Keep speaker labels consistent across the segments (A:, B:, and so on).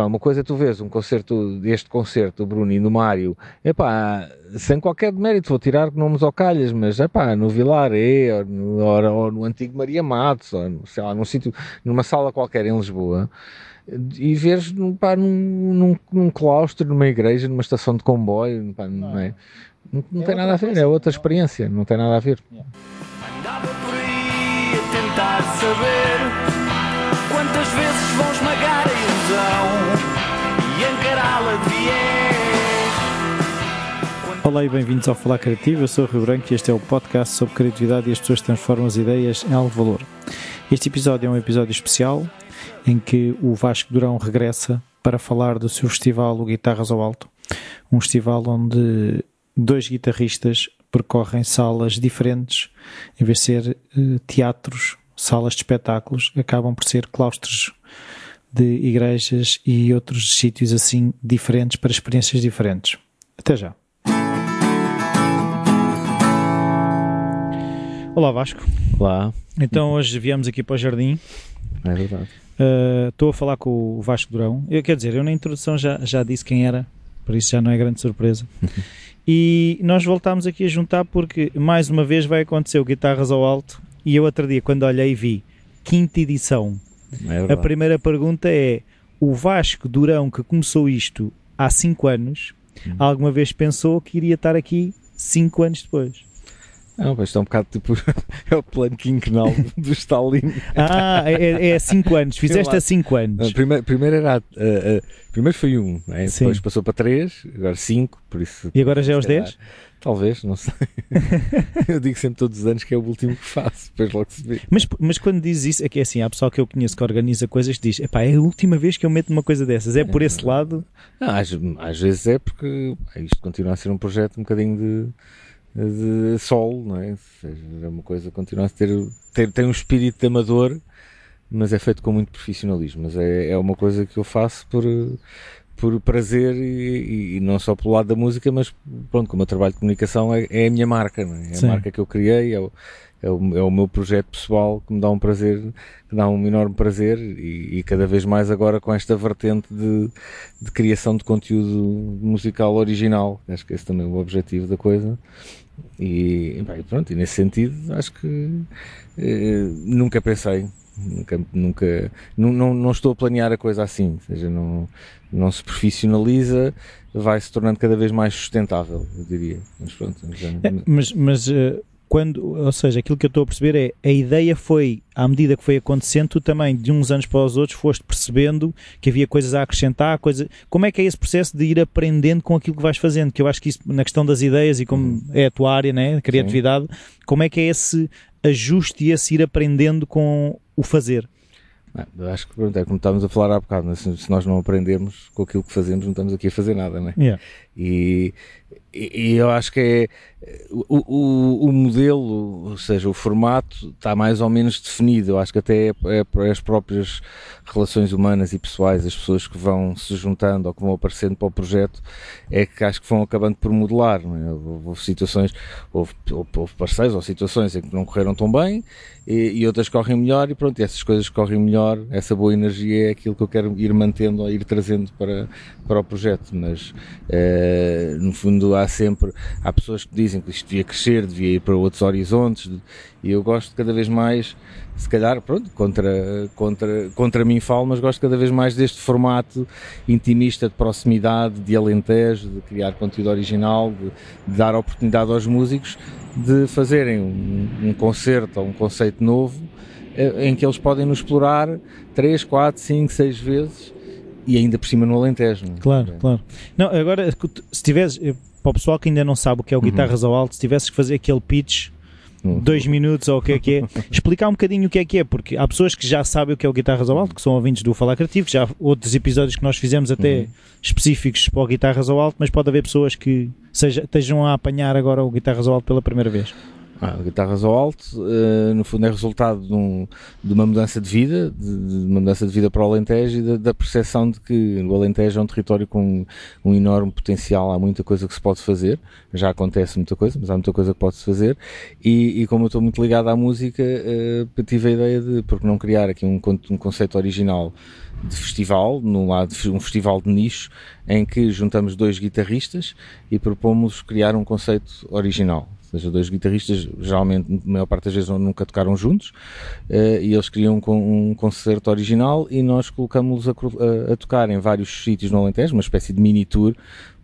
A: Pá, uma coisa é tu vês um concerto, este concerto do Bruno e do Mário, epá, sem qualquer mérito, vou tirar nomes ao calhas, mas epá, no Vilaré, ou no, ou, ou no antigo Maria Matos, ou no, sei lá, num sítio, numa sala qualquer em Lisboa, e veres pá, num, num, num claustro, numa igreja, numa estação de comboio, pá, não, é? não, não
B: É
A: tem nada a ver,
B: coisa,
A: é outra
B: não-
A: experiência, não tem nada a ver.
C: Andava por aí a tentar saber
B: Olá e bem-vindos ao Falar Criativo. Eu sou o Rio Branco e este é o podcast sobre criatividade e as pessoas transformam as ideias em algo valor. Este episódio é um episódio especial em que o Vasco Durão regressa para falar do seu festival o Guitarras ao Alto, um festival onde dois guitarristas percorrem salas diferentes, em vez de ser eh, teatros, salas de espetáculos, acabam por ser claustros de igrejas e outros sítios assim diferentes para experiências diferentes. Até já. Olá Vasco.
A: Lá,
B: Então hoje viemos aqui para o jardim.
A: é verdade.
B: Uh, Estou a falar com o Vasco Durão. Eu quer dizer, eu na introdução já, já disse quem era, por isso já não é grande surpresa. e nós voltámos aqui a juntar porque mais uma vez vai acontecer o Guitarras ao Alto. E eu outro dia, quando olhei, vi quinta edição.
A: É
B: A primeira pergunta é: o Vasco Durão que começou isto há 5 anos,
A: Hum.
B: alguma vez pensou que iria estar aqui 5 anos depois?
A: Não, mas está um bocado tipo, é o plano quinquenal do Stalin.
B: Ah, é 5 anos, fizeste há 5 anos.
A: Primeiro, primeiro era, uh, uh, primeiro foi um, não é?
B: Sim.
A: depois passou para três, agora cinco, por isso.
B: E agora já é
A: calhar,
B: 10?
A: Talvez, não sei. eu digo sempre todos os anos que é o último que faço, depois logo se vê.
B: Mas, mas quando dizes isso, é que é assim, há pessoal que eu conheço que organiza coisas que diz, epá, é a última vez que eu meto uma coisa dessas, é por esse lado,
A: Não, às, às vezes é porque isto continua a ser um projeto um bocadinho de, de sol, não é? É uma coisa continua a ter, ter, tem um espírito de amador, mas é feito com muito profissionalismo. Mas é, é uma coisa que eu faço por, por prazer e, e- não só pelo lado da música, mas pronto, como eu trabalho de comunicação, é, é a minha marca, é? É a marca que eu criei, é o, é, o, é o meu projeto pessoal que me dá um prazer, que dá um enorme prazer e, e cada vez mais agora com esta vertente de, de criação de conteúdo musical original. Acho que esse também é o objetivo da coisa. E, bem, pronto, e nesse sentido, acho que eh, nunca pensei, nunca, nunca não, não, não estou a planear a coisa assim, ou seja, não, não se profissionaliza, vai se tornando cada vez mais sustentável, eu diria. Mas pronto, já-
B: É, mas, mas eh, quando, ou seja, aquilo que eu estou a perceber é, a ideia foi, à medida que foi acontecendo, tu também, de uns anos para os outros, foste percebendo que havia coisas a acrescentar, coisa, como é que é esse processo de ir aprendendo com aquilo que vais fazendo? Que eu acho que isso, na questão das ideias e como é a tua área, né, criatividade, como é que é esse ajuste e esse ir aprendendo com o fazer?
A: Eu acho que é como estávamos a falar há bocado, né? se, se nós não aprendermos com aquilo que fazemos, não estamos aqui a fazer nada, não é?
B: Yeah.
A: E, e, e eu acho que é o, o, o modelo, ou seja, o formato está mais ou menos definido. Eu acho que até é, é as próprias relações humanas e pessoais, as pessoas que vão se juntando ou que vão aparecendo para o projeto, é que acho que vão acabando por modelar. É? houve, situações, houve, houve, houve parceiros ou situações em que não correram tão bem e, e outras correm melhor, e pronto, e essas coisas que correm melhor, essa boa energia é aquilo que eu quero ir mantendo ou ir trazendo para, para o projeto. Mas eh, no fundo há sempre há pessoas que dizem que isto devia crescer, devia ir para outros horizontes, e eu gosto cada vez mais, se calhar, pronto, contra, contra, contra mim falo, mas gosto cada vez mais deste formato intimista de proximidade, de alentejo, de criar conteúdo original, de, de dar oportunidade aos músicos de fazerem um, um concerto ou um conceito novo eh, em que eles podem nos explorar 3, 4, 5, 6 vezes e ainda por cima no Alentejo. é?
B: Claro, claro. Não, agora, se tivesse, para o pessoal que ainda não sabe o que é o Guitarras ao Alto, se tivesses que fazer aquele pitch,
A: Não-
B: dois minutos ou o que é que é, explicar um bocadinho o que é que é, porque há pessoas que já sabem o que é o Guitarras ao Alto, que são ouvintes do Falar Criativo, já há outros episódios que nós fizemos até específicos para o Guitarras ao Alto, mas pode haver pessoas que seja, estejam a apanhar agora o Guitarras ao Alto pela primeira vez.
A: Ah, guitarras ao alto, uh, no fundo é resultado de, um, de uma mudança de vida, de, de, uma mudança de vida para o Alentejo e da, da percepção de que o Alentejo é um território com um, enorme potencial, há muita coisa que se pode fazer, já acontece muita coisa, mas há muita coisa que pode-se fazer. E, e, como eu estou muito ligado à música, uh, tive a ideia de, porque não criar aqui um, um conceito original de festival, num lado um festival de nicho, em que juntamos dois guitarristas e propomos criar um conceito original seja, dois guitarristas, geralmente, a maior parte das vezes nunca tocaram juntos, uh, e eles criam um, concerto original e nós colocamos-los a, a, a, tocar em vários sítios no Alentejo, uma espécie de mini tour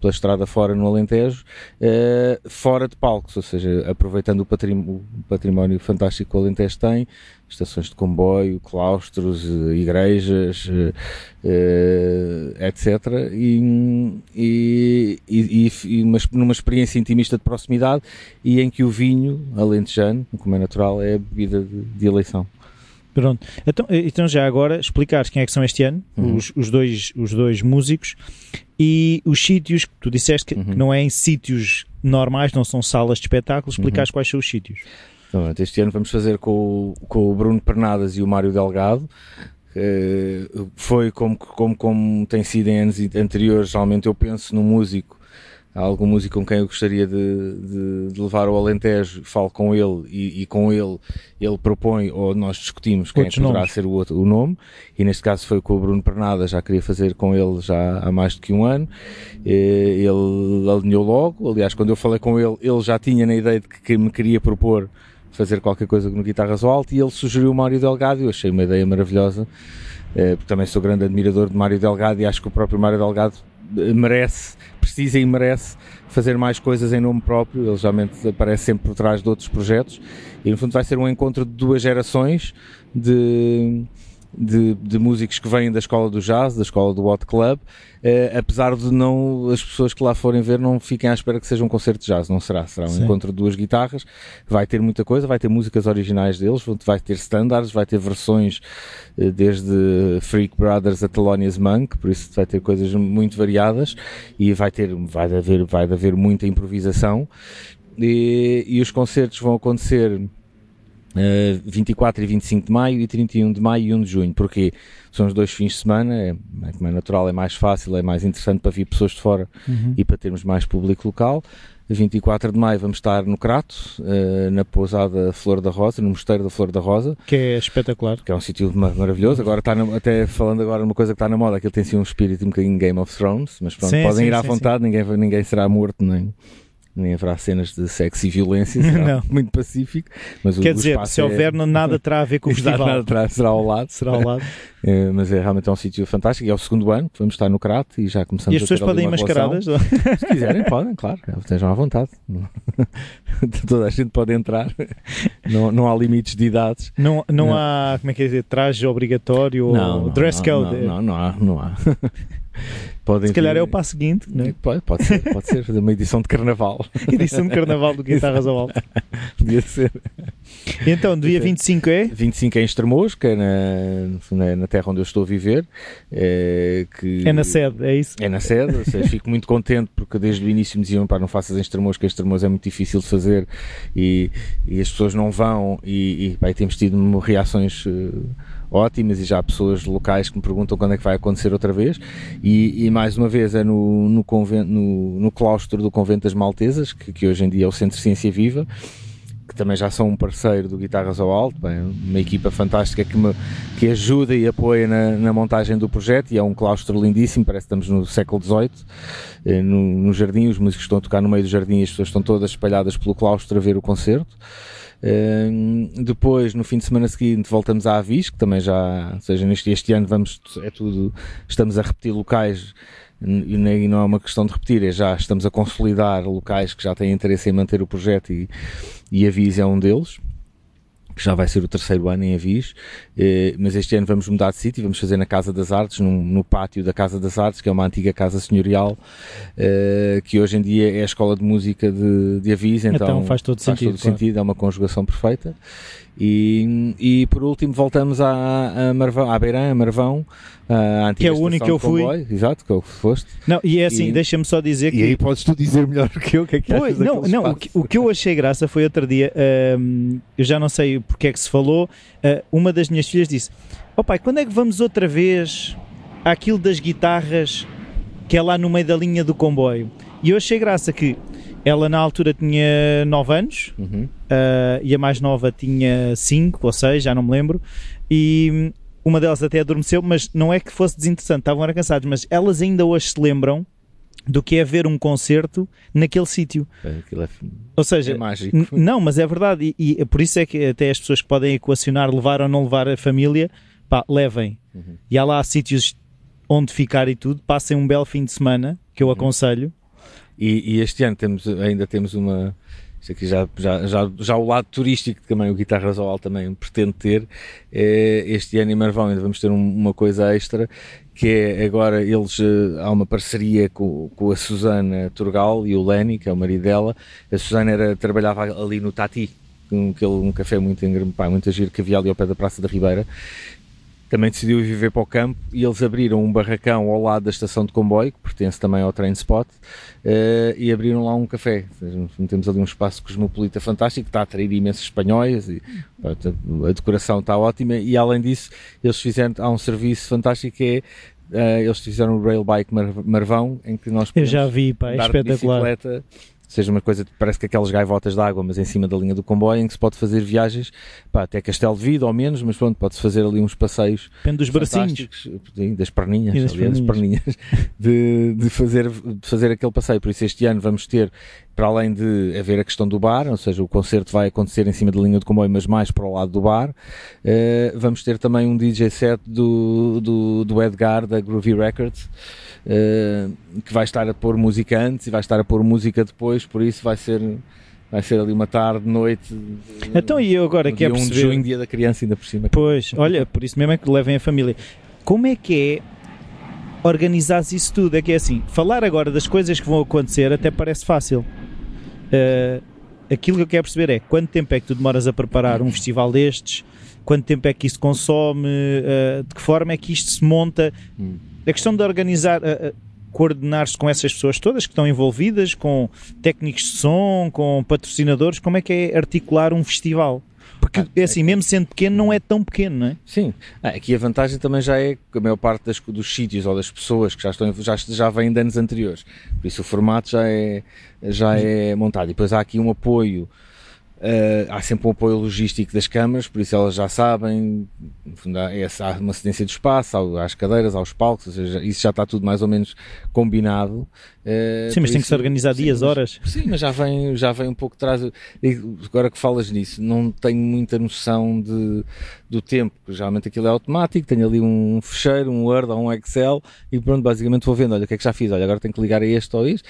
A: pela estrada fora no Alentejo, uh, fora de palcos, ou seja, aproveitando o património, o património fantástico que o Alentejo tem, estações de comboio, claustros, eh, igrejas, uh, etc. E, e, e, e uma, numa experiência intimista de proximidade e em que o vinho alentejano, como é natural, é a bebida de, de eleição.
B: Pronto. Então, então já agora explicares quem é que são este ano, uhum. os, os, dois, os dois músicos e os sítios que tu disseste que, uhum. que não é em sítios normais, não são salas de espetáculos, explicares uhum. quais são os sítios.
A: Então, este ano vamos fazer com, com o Bruno Pernadas e o Mário Delgado. foi como, como, como tem sido em anos anteriores, geralmente eu penso no músico há algum músico com quem eu gostaria de, de, de levar ao Alentejo, falo com ele e, e, com ele ele propõe ou nós discutimos quem é Outros poderá nomes. ser o, outro, o nome. E neste caso foi com o Bruno Pernada, já queria fazer com ele já há mais do que um ano. Ele alinhou logo, aliás quando eu falei com ele, ele já tinha na ideia de que, que me queria propor fazer qualquer coisa no Guitarras ao Alto e ele sugeriu o Mário Delgado. E eu achei uma ideia maravilhosa eh, porque também sou grande admirador de Mário Delgado e acho que o próprio Mário Delgado merece precisa e merece fazer mais coisas em nome próprio, ele geralmente aparece sempre por trás de outros projetos. E no fundo vai ser um encontro de duas gerações de de, de, músicos que vêm da escola do jazz, da escola do Hot Club, eh, apesar de não as pessoas que lá forem ver não fiquem à espera que seja um concerto de jazz, não será, será um Sim. encontro de duas guitarras, vai ter muita coisa, vai ter músicas originais deles, vai ter standards, vai ter versões eh, desde Freak Brothers a Thelonious Monk, por isso vai ter coisas muito variadas e vai ter, vai haver, vai haver muita improvisação e, e os concertos vão acontecer Uh, eh, 24 e 25 de maio e 31 de maio e 1 de junho, porque são os dois fins de semana, é, é, como é natural, é mais fácil, é mais interessante para vir pessoas de fora uhum. e para termos mais público local. 24 de maio vamos estar no Crato, uh, na pousada Flor da Rosa, no Mosteiro da Flor da Rosa.
B: Que é espetacular.
A: Que é um sítio maravilhoso. Agora está na, até falando agora numa coisa que está na moda, que ele tem sim um espírito um bocadinho Game of Thrones, mas pronto, sim, podem sim, ir à sim, vontade, Ninguém, ninguém será morto nem nem haverá cenas de sexo e violência, será muito pacífico. Mas
B: Quer o, dizer, se houver, é... nada terá a ver com o festival.
A: Nada terá, será ao lado.
B: Será ao lado.
A: é, mas é realmente é um sítio fantástico. E é o segundo ano que vamos estar no Crato e já começamos
B: a E as pessoas podem ir mascaradas?
A: Se quiserem, podem, claro. Estejam à vontade. Toda a gente pode entrar. Não, não há limites de idades.
B: Não, não, não. há, como é que é dizer, traje obrigatório
A: não,
B: ou dress code?
A: Não, não, não há. Não há.
B: Podem Se calhar vir... é o passo seguinte, não é?
A: Pode, pode ser, pode ser, fazer uma edição de carnaval.
B: edição de carnaval do Guitarras ao Alto.
A: Podia ser.
B: E então, dia 25 é?
A: 25 é em Estremoz, que é na, na terra onde eu estou a viver. É, que
B: é na sede, é isso?
A: É na sede, ou seja, fico muito contente porque desde o início me diziam, para não faças em Estremoz, que em Estremoz é muito difícil de fazer e, e as pessoas não vão e, e pá, temos tido reações uh, ótimas e já há pessoas locais que me perguntam quando é que vai acontecer outra vez e, e mais uma vez é no, no, convento, no, no claustro do Convento das Maltesas, que, que hoje em dia é o Centro de Ciência Viva, que também já são um parceiro do Guitarras ao Alto, bem, uma equipa fantástica que, me, que ajuda e apoia na, na, montagem do projeto e é um claustro lindíssimo, parece que estamos no século XVIII, eh, no, no jardim, os músicos estão a tocar no meio do jardim e as pessoas estão todas espalhadas pelo claustro a ver o concerto. Depois, no fim de semana seguinte, voltamos à Avis, que também já, ou seja, neste este ano vamos, é tudo, estamos a repetir locais e não é uma questão de repetir, é já estamos a consolidar locais que já têm interesse em manter o projeto e, e Avis é um deles que já vai ser o terceiro ano em Avis, eh, mas este ano vamos mudar de sítio, vamos fazer na Casa das Artes, no, no, pátio da Casa das Artes, que é uma antiga casa senhorial, eh, que hoje em dia é a escola de música de, de Avis, então,
B: então faz todo
A: faz
B: sentido.
A: Todo claro. sentido, é uma conjugação perfeita. E, e por último voltamos à, à, Marvão, à Beirã, a Marvão, a
B: que é o único que eu fui.
A: Exato, que eu foste.
B: Não, e é assim, deixa-me só dizer que.
A: E aí podes tu dizer melhor do que eu, o que é que
B: pois, Não, não o que, o que, eu achei graça foi outro dia, uh, eu já não sei porque é que se falou, uh, uma das minhas filhas disse: Ó oh, pai, quando é que vamos outra vez àquilo das guitarras que é lá no meio da linha do comboio? E eu achei graça que ela na altura tinha 9 anos uhum. uh, e a mais nova tinha 5 ou 6, já não me lembro. E uma delas até adormeceu, mas não é que fosse desinteressante, estavam cansados, mas elas ainda hoje se lembram do que é ver um concerto naquele sítio.
A: É, é,
B: ou seja,
A: é mágico.
B: não, mas é verdade, e, e, por isso é que até as pessoas que podem equacionar levar ou não levar a família, pá, levem. Uhum. E há lá sítios onde ficar e tudo, passem um belo fim de semana, que eu uhum. aconselho.
A: E, e, este ano temos, ainda temos uma, isto aqui já, já, já, já o lado turístico que também o Guitarra Zoal também pretende ter. É, este ano em Marvão ainda vamos ter um, uma coisa extra, que é agora eles, eh, há uma parceria com, com a Susana Turgal e o Lenny, que é o marido dela. A Susana era, trabalhava ali no Tati, um, aquele, um café muito, pá, muito giro que havia ali ao pé da Praça da Ribeira também decidiu viver para o campo e eles abriram um barracão ao lado da estação de comboio, que pertence também ao Train Spot, uh, e abriram lá um café. Temos ali um espaço cosmopolita fantástico, que está a atrair imensos espanhóis, e, a decoração está ótima, e além disso, eles fizeram, há um serviço fantástico que é Uh, eles fizeram o Rail Bike Mar Marvão, em que nós
B: podemos Eu já vi, pá, é espetacular.
A: bicicleta seja uma coisa, parece que aquelas gaivotas de água, mas em cima da linha do comboio, em que se pode fazer viagens, pá, até Castelo de Vida ou menos, mas pronto, pode-se fazer ali uns passeios.
B: Depende dos bracinhos.
A: Das perninhas, das aliás, perninhas, de, de, fazer, de fazer aquele passeio. Por isso este ano vamos ter, para além de haver a questão do bar, ou seja, o concerto vai acontecer em cima da linha do comboio, mas mais para o lado do bar, uh, vamos ter também um DJ set do, do, do Edgar, da Groovy Records, uh, que vai estar a pôr música antes e vai estar a pôr música depois, por isso vai ser vai ser ali uma tarde, noite.
B: Então e eu agora que é
A: perceber... 1 de junho, dia da criança ainda por cima.
B: Pois, olha, por isso mesmo é que levem a família. Como é que é organizar isso tudo? É que é assim, falar agora das coisas que vão acontecer até parece fácil. Uh, aquilo que eu quero perceber é quanto tempo é que tu demoras a preparar um festival destes, quanto tempo é que isto consome, uh, de que forma é que isto se monta. Hum a questão de organizar, uh, coordenar-se com essas pessoas todas que estão envolvidas, com técnicos de som, com patrocinadores, como é que é articular um festival? Porque, ah, é assim, mesmo sendo pequeno, não é tão pequeno, não é?
A: Sim. Ah, aqui a vantagem também já é que a maior parte das, dos sítios ou das pessoas que já estão já, já vêm de anos anteriores. Por isso o formato já é, já é montado. E depois há aqui um apoio Uh, há sempre um apoio logístico das câmaras, por isso elas já sabem, fundo, há, há uma cedência de espaço, às cadeiras, aos palcos, ou seja, isso já está tudo mais ou menos combinado.
B: Uh, sim, mas tem que se organizar sim, dias,
A: mas,
B: horas.
A: Sim, mas já vem, já vem um pouco atrás. Agora que falas nisso, não tenho muita noção de, do tempo, porque geralmente aquilo é automático, tenho ali um fecheiro, um Word ou um Excel e pronto, basicamente vou vendo, olha o que é que já fiz, olha agora tenho que ligar a este ou isto.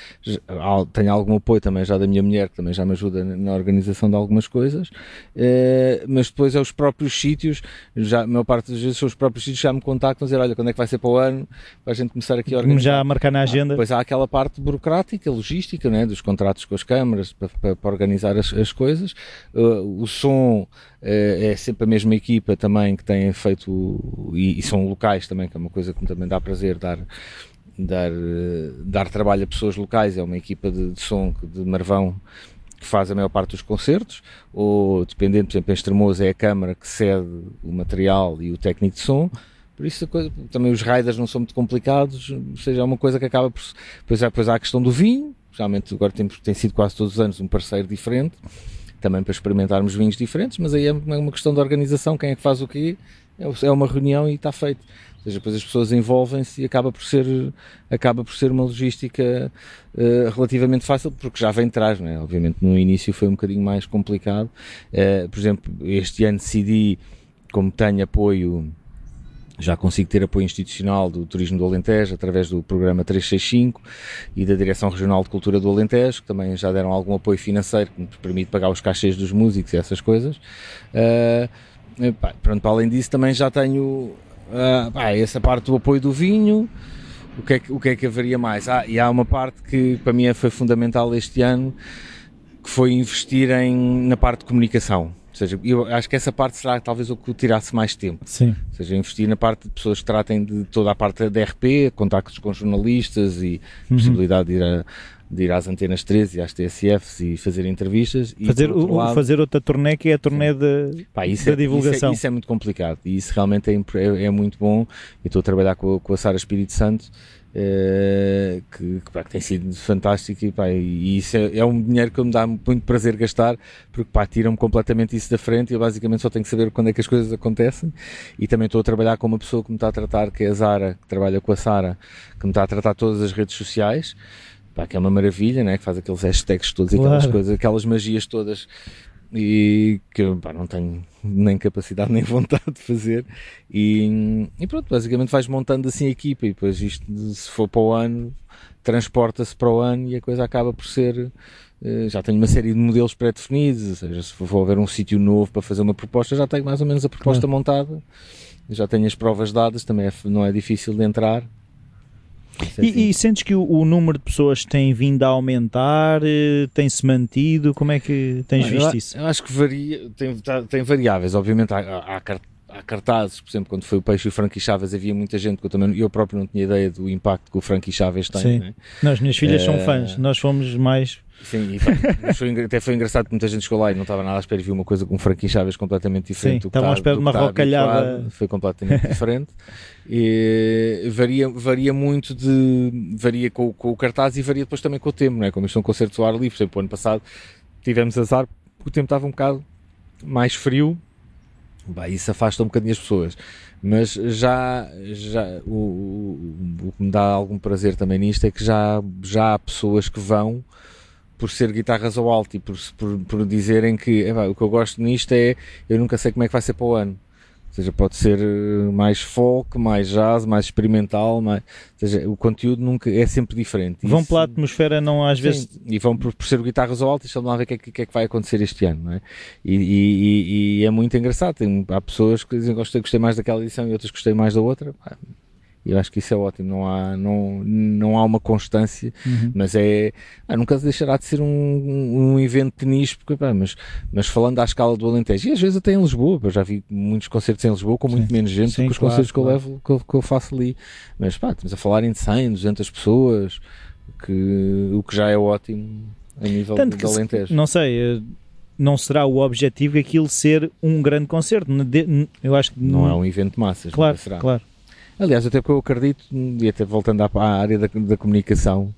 A: Tenho algum apoio também já da minha mulher, que também já me ajuda na organização de algumas coisas, uh, mas depois é os próprios sítios, já, a maior parte das vezes são os próprios sítios que já me contactam, dizer, olha, quando é que vai ser para o ano, para a gente começar aqui a organizar.
B: Já a marcar na agenda.
A: Ah, depois há aquela parte parte burocrática, logística, né, dos contratos com as câmaras para, para, organizar as, as coisas. Uh, o som uh, é sempre a mesma equipa também que tem feito, e, e, são locais também, que é uma coisa que me também dá prazer dar. Dar, uh, dar trabalho a pessoas locais, é uma equipa de, de som de Marvão que faz a maior parte dos concertos, ou dependendo, por exemplo, em Estremoz é a câmara que cede o material e o técnico de som, por isso coisa, também os riders não são muito complicados, ou seja, é uma coisa que acaba por. Depois há, depois há a questão do vinho, geralmente agora tem, sido quase todos os anos um parceiro diferente, também para experimentarmos vinhos diferentes, mas aí é uma questão de organização, quem é que faz o quê, é, é uma reunião e está feito. Ou seja, depois as pessoas envolvem-se e acaba por ser, acaba por ser uma logística uh, relativamente fácil, porque já vem de trás, não é? Obviamente no início foi um bocadinho mais complicado. Uh, por exemplo, este ano decidi, como tenho apoio já consigo ter apoio institucional do Turismo do Alentejo através do programa 365 e da Direção Regional de Cultura do Alentejo, que também já deram algum apoio financeiro que me permite pagar os cachês dos músicos e essas coisas. Uh, pá, pronto, para além disso, também já tenho uh, pá, essa parte do apoio do vinho. O que, é que, o que é que haveria mais? Ah, e há uma parte que para mim foi fundamental este ano, que foi investir em, na parte de comunicação Ou seja, eu acho que essa parte será talvez o que tirasse mais tempo.
B: Sim.
A: Ou seja, investir na parte de pessoas que tratem de toda a parte da RP, contactos com jornalistas e
B: Uhum.
A: possibilidade de ir, a- de ir às antenas 13 e às TSFs e fazer entrevistas. E,
B: Fazer, o-
A: lado,
B: fazer outra turnê que é a turnê de.
A: Pá, isso,
B: da
A: é,
B: divulgação.
A: Isso é, isso é muito complicado e isso realmente é, é, é muito bom. E estou a trabalhar com, com a Sara Espírito Santo, eh, que, que, pá, que tem sido fantástico e, pá, e isso é, é um dinheiro que me dá muito prazer gastar porque pá, tira-me completamente isso da frente e eu basicamente só tenho que saber quando é que as coisas acontecem. E também estou a trabalhar com uma pessoa que me está a tratar, que é a Zara, que trabalha com a Sara, que me está a tratar todas as redes sociais. Pá, que é uma maravilha, né? que faz aqueles hashtags todos, aquelas
B: Claro.
A: coisas, aquelas magias todas e que eu pá, não tenho nem capacidade nem vontade de fazer e, e pronto, basicamente vais montando assim a equipa e depois isto se for para o ano transporta-se para o ano e a coisa acaba por ser eh, já tenho uma série de modelos pré-definidos, ou seja, se for haver um sítio novo para fazer uma proposta, já tenho mais ou menos a proposta montada, já tenho as provas dadas, também é não é difícil de entrar. É.
B: E, e sentes que o, o número de pessoas tem vindo a aumentar, eh, tem-se mantido? Como é que tens visto
A: eu,
B: isso?
A: Eu acho que varia, tem, tá- tem variáveis. Obviamente há, há, há car- há cartazes, por exemplo, quando foi o Peixe e o Frankie Chaves, havia muita gente que eu também eu próprio não tinha ideia do impacto que o Frankie Chaves tem.
B: Sim.
A: né?
B: Não, as minhas filhas são
A: Eh,
B: fãs, nós fomos mais.
A: Sim, e, pá, foi até foi engraçado que muita gente chegou lá e não estava nada à espera e viu uma coisa com um Frankie Chaves completamente diferente.
B: Sim,
A: do
B: estavam à
A: tá-
B: espera
A: do
B: de uma
A: tá
B: rocalhada.
A: Foi completamente diferente. E varia, varia muito de. varia com, com o cartaz e varia depois também com o tempo, não é? Como isto são concertos ao ar livre, por exemplo, o ano passado tivemos azar porque o tempo estava um bocado mais frio, Bah, isso afasta um bocadinho as pessoas. Mas já, já o, o, o que me dá algum prazer também nisto é que já, já há pessoas que vão por ser guitarras ao alto e por, por, por dizerem que "Epá, o que eu gosto nisto é eu nunca sei como é que vai ser para o ano. Ou seja, pode ser eh, mais folk, mais jazz, mais experimental, mais... ou seja, o conteúdo nunca é sempre diferente.
B: Vão
A: Isso-
B: pela atmosfera, não às
A: Sim,
B: vezes.
A: e vão por, por ser guitarras ao alto e estão lá a ver o que, é que- é que vai acontecer este ano, não é? E, e- e- e é muito engraçado. Tem, há pessoas que dizem gostei, gostei mais daquela edição e outras gostei mais da outra. Eu acho que isso é ótimo. Não há, não, não há uma constância,
B: Uhum.
A: mas é. ah, nunca deixará de ser um, um, evento de nicho, porque, pá, mas, mas falando à escala do Alentejo, e às vezes até em Lisboa, eu já vi muitos concertos em Lisboa com muito
B: Sim.
A: menos gente
B: Sim,
A: do que os
B: claro,
A: concertos que,
B: claro.
A: eu levo, que, eu, que eu faço ali. Mas pá, estamos a falar em 100, 200 pessoas, que, o que já é ótimo a nível
B: Tanto que
A: de
B: se-
A: Alentejo.
B: não sei, eh, não será o objetivo aquilo ser um grande concerto. N- de- n- Eu acho que
A: Não é um evento de massas,
B: Claro,
A: será.
B: claro.
A: Aliás, até porque eu acredito, e até voltando à, à área da, da comunicação,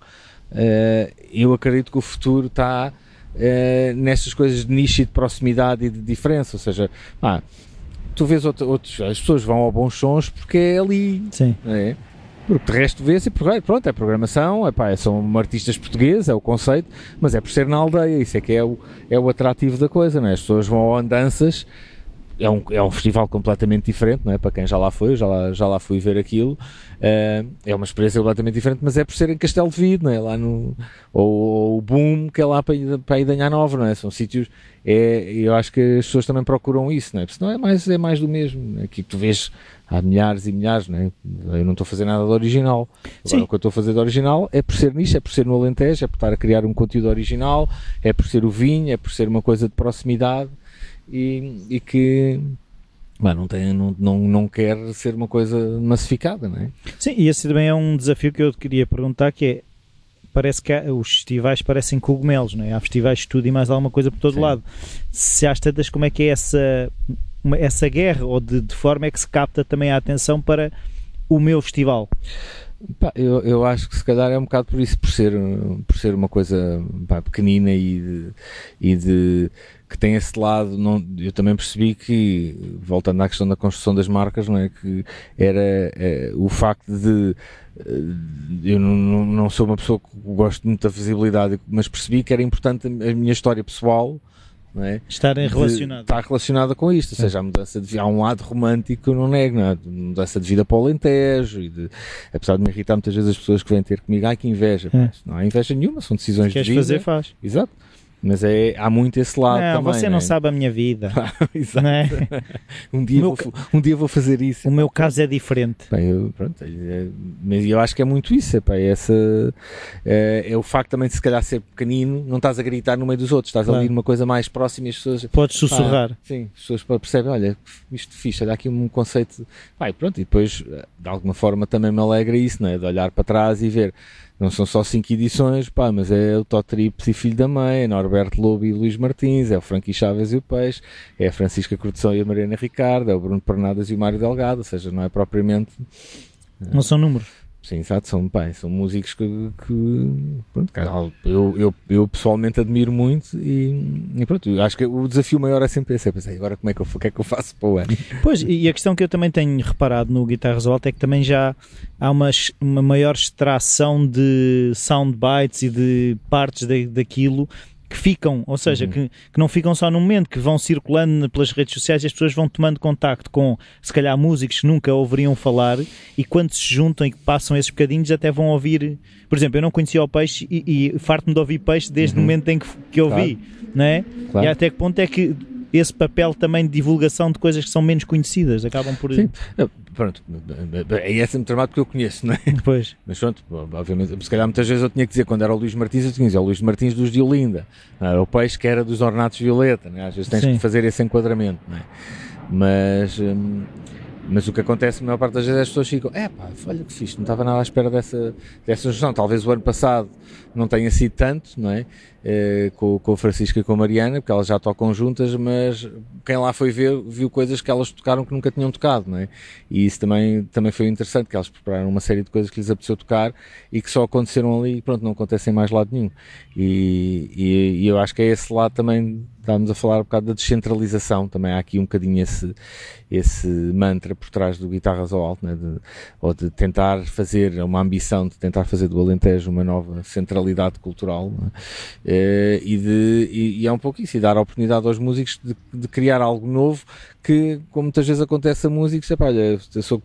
A: eh, eu acredito que o futuro está eh, nestas coisas de nicho e de proximidade e de diferença. Ou seja, ah, tu vês outro- outros, as pessoas vão ao bons sons porque é ali,
B: Sim.
A: é? Porque de resto vê-se e pronto, é programação, é pá, são artistas portugueses, é o conceito, mas é por ser na aldeia, isso é que é o, é o atrativo da coisa, não é? As pessoas vão ao andanças, é um, é um festival completamente diferente, não é? Para quem já lá foi, já lá, já lá fui ver aquilo, eh, é uma experiência completamente diferente, mas é por ser em Castelo de Vide, não é? Lá no, ou, ou o Boom, que é lá para, ir- para Idanha Nova, não é? São sítios, é, eu acho que as pessoas também procuram isso, não é? Porque senão é mais, é mais do mesmo, aqui tu vês há milhares e milhares, não é? Eu não estou a fazer nada de original.
B: Sim.
A: Agora, o que eu estou a fazer de original é por ser nisso, é por ser no Alentejo, é por estar a criar um conteúdo original, é por ser o vinho, é por ser uma coisa de proximidade e, e que bah, não, tem, não, não, não quer ser uma coisa massificada, não é?
B: Sim, e esse também é um desafio que eu queria perguntar, que é, parece que há- os festivais parecem cogumelos, não é? Há festivais de tudo e mais alguma coisa por todo
A: Sim.
B: lado. Se às tantas, como é que é essa, uma- essa guerra, ou de, de forma é que se capta também a atenção para o meu festival?
A: Pá, eu, eu acho que se calhar é um bocado por isso, por ser, por ser uma coisa pá, pequenina e de, e de que tem esse lado. Não, eu também percebi que, voltando à questão da construção das marcas, não é? Que era eh, o facto de. eh, eu não, não sou uma pessoa que gosto muito da visibilidade, mas percebi que era importante a minha história pessoal. Não é?
B: Estarem relacionados.
A: Está relacionada com isto, ou seja, a mudança de vida, há um lado romântico que eu não nego, não é? Mudança de vida para o Alentejo, e de, apesar de me irritar muitas vezes as pessoas que vêm ter comigo, ai que inveja,
B: É.
A: Não há inveja nenhuma, são decisões de vida.
B: fazer, faz.
A: Exato. Mas é, há muito esse lado
B: não,
A: também.
B: você não sabe a minha vida.
A: Exato.
B: não é?
A: um, dia
B: meu
A: vou, um dia vou fazer isso.
B: O meu caso é diferente.
A: Pá, eu, pronto, é- mas eu acho que é muito isso, é, é essa, é, é o facto também de se calhar ser pequenino, não estás a gritar no meio dos outros, estás
B: Claro.
A: ali numa coisa mais próxima e as pessoas
B: Podes sussurrar.
A: Pá, sim, as pessoas percebem, olha, isto fixe, olha aqui um conceito. Pá, e pronto, e depois, de alguma forma, também me alegra isso, não é? De olhar para trás e ver. Não são só cinco edições, pá, mas é o Totrips e Filho da Mãe, é Norberto Lobo e Luís Martins, é o Franqui Chaves e o Peixe, é a Francisca Corteção e a Mariana Ricardo, é o Bruno Pernadas e o Mário Delgado, ou seja, não é propriamente
B: Não são números.
A: Sim, exato, são, são músicos que, que pronto, eu, eu, eu pessoalmente admiro muito e, e pronto, acho que o desafio maior é sempre esse, é agora como é que eu, o que é que eu faço para o ano?
B: Pois, e a questão que eu também tenho reparado no Guitarras ao Alto é que também já há uma, uma maior extração de soundbites e de partes da, daquilo que ficam, ou seja,
A: Uhum.
B: que, que não ficam só no momento, que vão circulando pelas redes sociais e as pessoas vão tomando contacto com, se calhar, músicos que nunca ouviriam falar e quando se juntam e que passam esses bocadinhos até vão ouvir. Por exemplo, eu não conhecia o Peixe e, e farto-me de ouvir Peixe desde o momento em que, que ouvi, não é?
A: Uhum. Claro.
B: E até que ponto é que esse papel também de divulgação de coisas que são menos conhecidas acabam por.
A: Sim. Ah, Pronto, é sempre tramado que eu conheço, não é?
B: Depois.
A: Mas pronto, obviamente, se calhar muitas vezes eu tinha que dizer, quando era o Luís Martins, eu tinha que dizer, o Luís Martins dos de Olinda, era o Peixe que era dos Ornatos Violeta, é? às vezes tens
B: Sim.
A: que fazer esse enquadramento, não é? Mas, hum, mas o que acontece, a maior parte das vezes, as pessoas ficam, é pá, olha que fixe, não estava nada à espera dessa, dessa junção. Talvez o ano passado não tenha sido tanto, não é? Eh, com, com a Francisca e com a Mariana, porque elas já tocam juntas, mas quem lá foi ver viu coisas que elas tocaram que nunca tinham tocado, não é? E isso também, também foi interessante, que elas prepararam uma série de coisas que lhes apeteceu tocar e que só aconteceram ali e pronto, não acontecem em mais lado nenhum. E, e, e eu acho que é esse lado também, estávamos a falar um bocado da descentralização, também há aqui um bocadinho esse, esse mantra por trás do Guitarras ao Alto, né? de, ou de tentar fazer, uma ambição de tentar fazer do Alentejo uma nova centralidade cultural, é? Eh, e, de, e, e é um pouco isso, e dar a oportunidade aos músicos de, de criar algo novo que, como muitas vezes acontece a músicos, epá, olha, eu sou,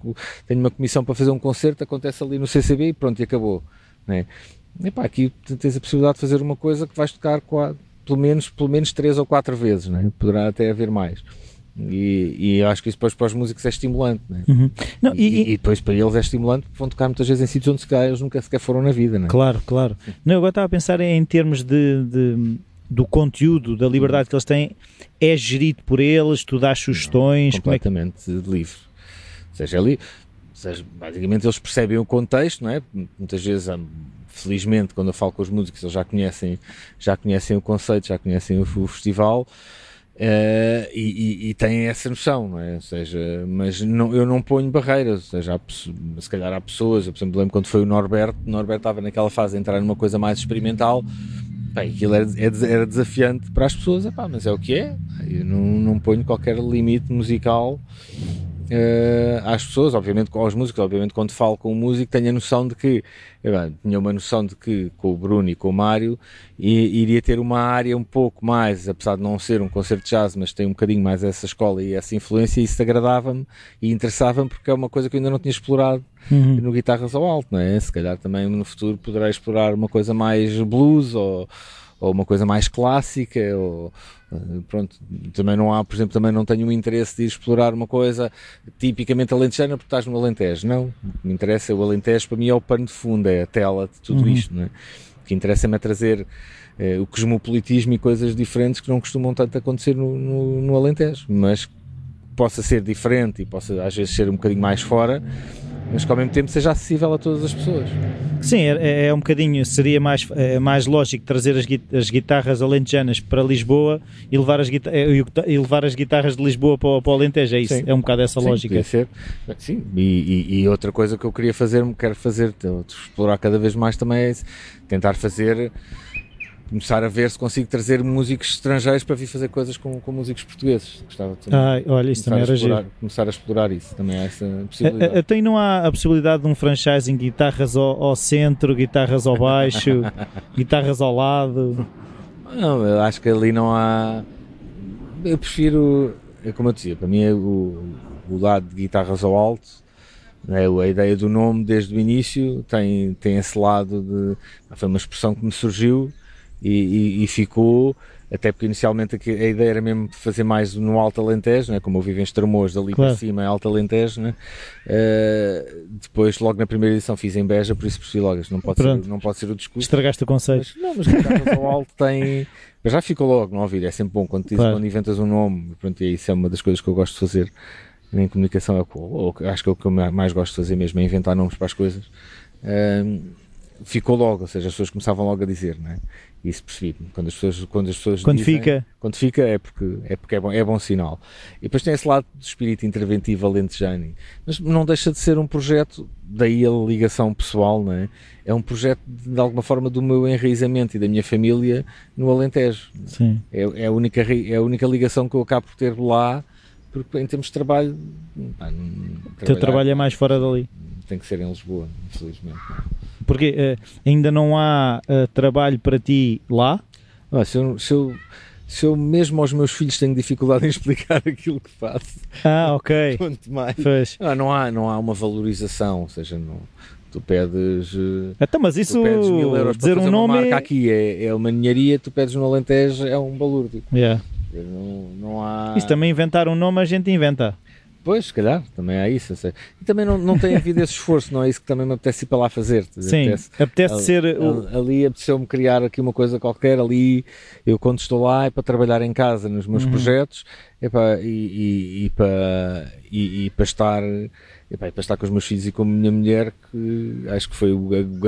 A: tenho uma comissão para fazer um concerto, acontece ali no CCB e pronto, e acabou. Né? Aqui tens a possibilidade de fazer uma coisa que vais tocar qua- pelo menos, pelo menos três ou quatro vezes, né? poderá até haver mais. E, e eu acho que isso depois para os músicos é estimulante. Né?
B: Uhum. Não,
A: E,
B: e-
A: e depois para eles é estimulante porque vão tocar muitas vezes em sítios onde se calhar eles nunca sequer foram na vida. Né?
B: Claro, claro. Não, eu agora estava a pensar em termos de, de- do conteúdo, da liberdade que eles têm, é gerido por eles, tu dás sugestões, como é que...
A: completamente livre. Ou seja, ali, ou seja, basicamente eles percebem o contexto, não é? Muitas vezes, hum, felizmente, quando eu falo com os músicos, eles já conhecem, já conhecem o conceito, já conhecem o festival. Eh, e, e- e têm essa noção, não é? Ou seja, mas não, eu não ponho barreiras, ou seja, há se calhar há pessoas, eu por exemplo lembro quando foi o Norberto, o Norberto estava naquela fase de entrar numa coisa mais experimental, Bem, aquilo era, é era desafiante para as pessoas, epá, mas é o que é. Eu não, não ponho qualquer limite musical eh, às pessoas, obviamente com os músicos, obviamente quando falo com o músico tenho a noção de que, epá, tinha uma noção de que com o Bruno e com o Mário i- iria ter uma área um pouco mais, apesar de não ser um concerto de jazz, mas tem um bocadinho mais essa escola e essa influência e isso agradava-me e interessava-me porque é uma coisa que eu ainda não tinha explorado
B: Uhum.
A: no guitarras ao alto, não é? Se calhar também no futuro poderá explorar uma coisa mais blues ou, ou uma coisa mais clássica ou eh, pronto, também não há, por exemplo, também não tenho um interesse de ir explorar uma coisa tipicamente alentejana porque estás no Alentejo, não, o que me interessa é o Alentejo, para mim é o pano de fundo, é a tela de tudo
B: Uhum.
A: isto, não é? O que interessa-me é trazer eh, o cosmopolitismo e coisas diferentes que não costumam tanto acontecer no, no, no Alentejo, mas possa ser diferente e possa às vezes ser um bocadinho mais fora, mas que ao mesmo tempo seja acessível a todas as pessoas.
B: Sim, é, é um bocadinho, seria mais, é mais lógico trazer as, as guitarras alentejanas para Lisboa e levar as, guita- e levar as guitarras de Lisboa para, o- para o Alentejo, é isso?
A: Sim.
B: É um bocado essa
A: Sim,
B: lógica.
A: ser. Sim, e, e- e outra coisa que eu queria fazer, quero fazer, eu explorar cada vez mais também é tentar fazer, começar a ver se consigo trazer músicos estrangeiros para vir fazer coisas com, com músicos portugueses. Gostava de
B: Ah, olha, isso também
A: começar, a
B: era giro.
A: explorar, começar a explorar isso, também há essa
B: A-
A: possibilidade.
B: Até não há a possibilidade de um franchising guitarras ao, ao centro, guitarras ao baixo, guitarras ao lado.
A: Não, eu acho que ali não há. Eu prefiro, é como eu dizia, para mim é o, o lado de guitarras ao alto, né, a ideia do nome desde o início tem, tem esse lado de. Foi uma expressão que me surgiu e, e, e ficou até porque inicialmente a ideia era mesmo fazer mais no Alto Alentejo, né? como eu vivo em Estremoz, dali
B: Claro.
A: para cima é Alto Alentejo, né? Uh, depois logo na primeira edição fiz em Beja, por isso percebi logo, não pode,
B: Pronto.
A: ser, não pode ser o discurso.
B: Estragaste o conceito.
A: Mas, não, mas ao alto tem. Mas já ficou logo no ouvido, é sempre bom quando, dizes-
B: Claro.
A: quando inventas um nome. Pronto, e isso é uma das coisas que eu gosto de fazer em comunicação. É o acho que é o que eu mais gosto de fazer mesmo, é inventar nomes para as coisas. Ahm, ficou logo, ou seja, as pessoas começavam logo a dizer, não é? Isso percebi. Quando as pessoas, quando as pessoas
B: Quando
A: dizem-
B: fica.
A: quando fica é porque é, porque é, bom, é bom sinal. E depois tem esse lado do espírito interventivo alentejano. Mas não deixa de ser um projeto, daí a ligação pessoal, não é? É um projeto de, de alguma forma do meu enraizamento e da minha família no Alentejo.
B: Sim.
A: É, é, a, única, é a única ligação que eu acabo por ter lá, porque em termos de trabalho, pá, não-
B: O teu trabalho é mais fora dali.
A: tem que ser em Lisboa, infelizmente.
B: Porque eh, ainda não há eh, trabalho para ti lá?
A: Ah, se, eu, se, eu, se eu mesmo aos meus filhos tenho dificuldade em explicar aquilo que faço,
B: Ah, ok.
A: quanto mais.
B: Pois.
A: Ah, não, há, não há uma valorização, ou seja, não, tu pedes. eh,
B: Então, mas isso,
A: tu pedes mil euros
B: dizer
A: para fazer
B: um nome
A: uma marca
B: é...
A: aqui é, é uma ninharia, tu pedes no Alentejo é um balúrdio.
B: Yeah.
A: Não, não há.
B: Isso também inventar um nome a gente inventa.
A: Pois, se calhar, também há isso. E também não, não tem havido esse esforço, não é isso que também me apetece ir para lá fazer.
B: Sim,
A: Apetece-
B: apetece
A: ali-
B: ser...
A: ali- Ali apeteceu-me criar aqui uma coisa qualquer. Ali, eu quando estou lá é para trabalhar em casa nos meus
B: Uhum.
A: projetos é para, e, e, e para, e, e para estar. e para, e para estar com os meus filhos e com a minha mulher, que acho que foi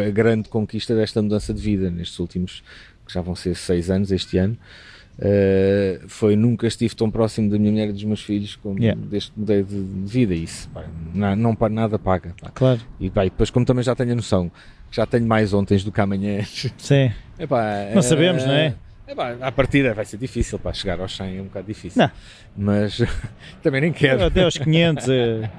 A: a grande conquista desta mudança de vida nestes últimos, que já vão ser seis anos este ano. Uh, foi nunca estive tão próximo da minha mulher e dos meus filhos como
B: Yeah.
A: deste mudei de, vida. Isso pá, não, não, nada paga. pá.
B: Claro,
A: E pá, e depois, como também já tenho a noção que já tenho mais ontem do que amanhã,
B: sim.
A: epá,
B: Não
A: eh,
B: sabemos, não é?
A: Epá, à partida vai ser difícil para chegar aos 100 é um bocado difícil.
B: Não.
A: Mas também nem quero.
B: Até aos 500, eh,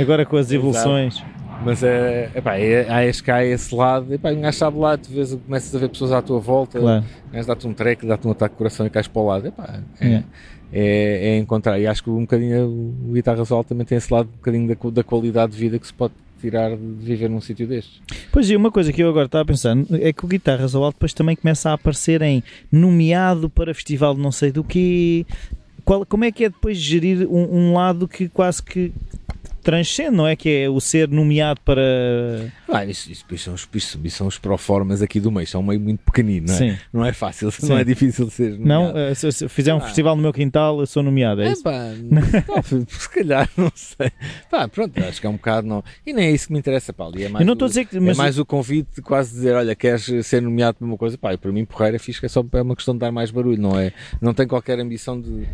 B: agora com as evoluções.
A: Mas é, epá, é, há esse, há esse lado, epá, um gajo sabe lá, tu vês, começas a ver pessoas à tua volta,
B: Claro.
A: gajo dá-te um treco, dá-te um ataque de coração e cais para o lado. Epá, é,
B: Yeah.
A: é, é encontrar. E acho que um bocadinho o Guitarra Sol também tem esse lado um bocadinho da, da qualidade de vida que se pode tirar de viver num sítio destes.
B: Pois e uma coisa que eu agora estava a pensar é que o Guitarras ao Alto depois também começa a aparecer em nomeado para festival de não sei do quê. Qual, como é que é depois gerir um, um lado que quase que transcende, não é? Que é o ser nomeado para.
A: Ah, isso, isso, isso, são os, isso, isso são os proformas aqui do meio, são um meio muito pequenino, não é?
B: Sim.
A: Não é fácil,
B: Sim.
A: não é difícil ser.
B: Não,
A: nomeado.
B: eh, se, se fizer um
A: Ah.
B: festival no meu quintal, eu sou nomeado, é
A: É
B: isso?
A: pá, não, se calhar, não sei. Pá, pronto, acho que é um bocado. Não. E nem é isso que me interessa, pá. ali É mais
B: Eu não
A: o-
B: estou a dizer que.
A: É
B: Mas,
A: mais o convite de quase dizer, olha, queres ser nomeado para uma coisa? Pá, e para mim, porreira, fiz que é só é uma questão de dar mais barulho, não é? Não tem qualquer ambição de,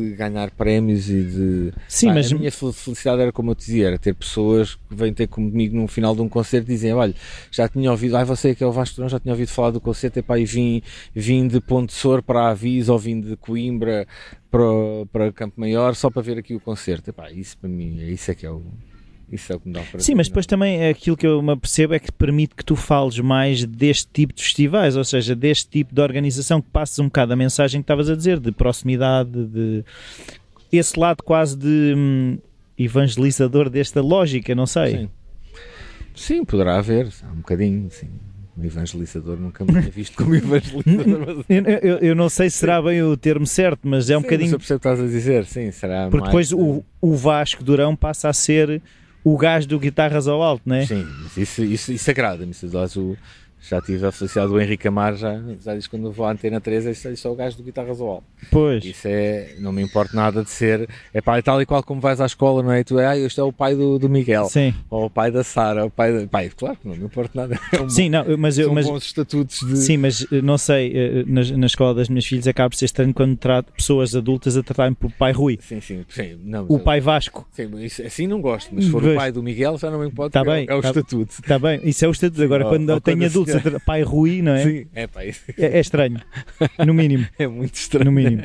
A: de ganhar prémios e de.
B: sim,
A: Pá,
B: mas.
A: A minha fel- felicidade era como eu te dizia, era ter pessoas que vêm ter comigo no final de um concerto e dizem, olha, já tinha ouvido, ai você que é o Vasco Durão, já tinha ouvido falar do concerto, epá, e vim, vim de Ponte Sor para Avis ou vim de Coimbra para, para Campo Maior só para ver aqui o concerto. Epá, isso para mim, é isso é que é o. Isso é o que me dá prazer.
B: Sim, mas
A: não.
B: depois também é aquilo que eu me apercebo é que permite que tu fales mais deste tipo de festivais, ou seja, deste tipo de organização, que passes um bocado a mensagem que estavas a dizer, de proximidade, de esse lado quase de hum, evangelizador desta lógica, não sei.
A: Sim. Sim, poderá haver, um bocadinho, sim. Um evangelizador nunca me tinha visto como evangelizador. mas-
B: Eu, eu- eu não sei se será bem o termo certo, mas é um
A: Sim, mas
B: bocadinho.
A: Eu percebo o que estás a dizer, sim, será
B: Porque
A: mais,
B: depois o, o Vasco Durão passa a ser o gajo do guitarras ao alto, não é?
A: Sim, isso, isso, isso agrada-me. Já tive a felicidade do Henrique Amar, já, já diz quando vou à Antena 3, isso, isso é o gajo do Guitarras ao Alto.
B: Pois.
A: Isso é, não me importa nada de ser, é pá, é tal e qual como vais à escola, não é? E tu é, ah, este é o pai do, do Miguel,
B: Sim,
A: ou o pai da Sara, o pai da... Pai, claro que não me importa nada. É um
B: sim, não, mas eu. Mas,
A: bons estatutos de...
B: Sim, mas eh, não sei, eh, na, na escola das minhas filhas acaba por ser estranho quando trato pessoas adultas a tratarem por pai Rui.
A: Sim, sim, sim, não,
B: O pai Vasco.
A: Sim, isso, assim não gosto, mas se for o pai do Miguel já não me importa,
B: Tá bem,
A: é, é o
B: tá-
A: estatuto.
B: Está bem, isso é o estatuto. Agora, quando tenho
A: quando a
B: adultos pai Rui, não é?
A: Sim, é pá, isso
B: É, é estranho. No mínimo.
A: é muito estranho.
B: No mínimo.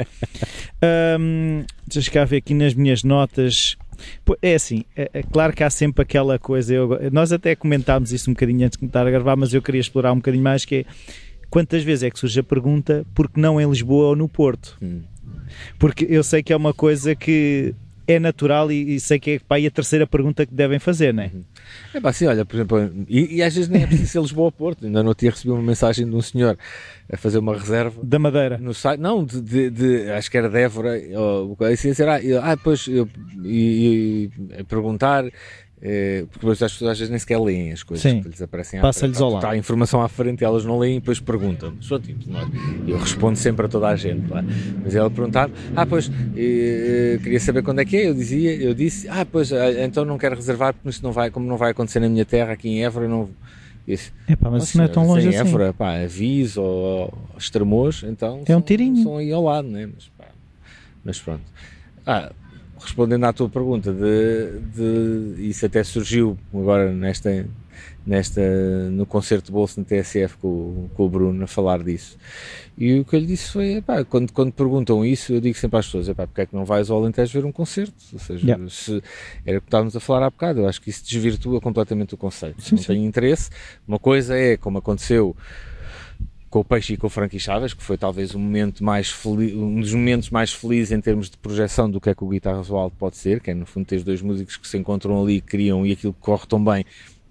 B: Ahm, deixa eu cá ver aqui nas minhas notas. É assim, é, é claro que há sempre aquela coisa. eu- nós até comentámos isso um bocadinho antes de começar a gravar, mas eu queria explorar um bocadinho mais. Que é quantas vezes é que surge a pergunta porque não em Lisboa ou no Porto?
A: Hum.
B: Porque eu sei que é uma coisa que é natural e, e sei que é pá, aí a terceira pergunta que devem fazer, não é?
A: É pá, assim, olha, por exemplo, e, e às vezes nem é preciso ser Lisboa ou Porto. Ainda não tinha recebido uma mensagem de um senhor a fazer uma reserva
B: Da Madeira.
A: no site, não, de, de, de- acho que era de Évora, ou, assim, dizer, ah, ah, pois, eu, e, e perguntar, eh, porque depois as pessoas às vezes nem sequer leem as coisas
B: Sim.
A: que lhes aparecem à
B: Passa-lhes ao lado.
A: Está a informação à frente, elas não leem e depois perguntam. Sou tipo, nós, eu respondo sempre a toda a gente, lá. mas ela perguntava, ah, pois, eh, queria saber quando é que é, eu dizia, eu disse, ah, pois, então não quero reservar, porque isso não vai, como não vai acontecer na minha terra, aqui em Évora, não...
B: É pá, mas isso não é tão longe
A: em
B: assim.
A: Évora, pá, Aviso ou, ou então
B: É um
A: são-
B: tirinho.
A: São aí ao lado, né? Mas, pá, mas pronto. Ah, respondendo à tua pergunta, de, de- isso até surgiu agora nesta, nesta, no concerto de bolso no TSF com, o- com o Bruno a falar disso. E o que eu lhe disse foi, epá, quando, quando perguntam isso, eu digo sempre às pessoas, epá, porque é que não vais ao Alentejo ver um concerto? Ou seja,
B: Yeah.
A: se, era o que estávamos a falar há bocado, eu acho que isso desvirtua completamente o conceito.
B: Sim,
A: não
B: sim.
A: tem interesse. Uma coisa é, como aconteceu com o Peixe e com o Frankie Chaves, que foi talvez um momento mais um dos momentos mais felizes em termos de projeção do que é que o Guitarras do Alto pode ser, que é no fundo ter dois músicos que se encontram ali, criam e aquilo que corre tão bem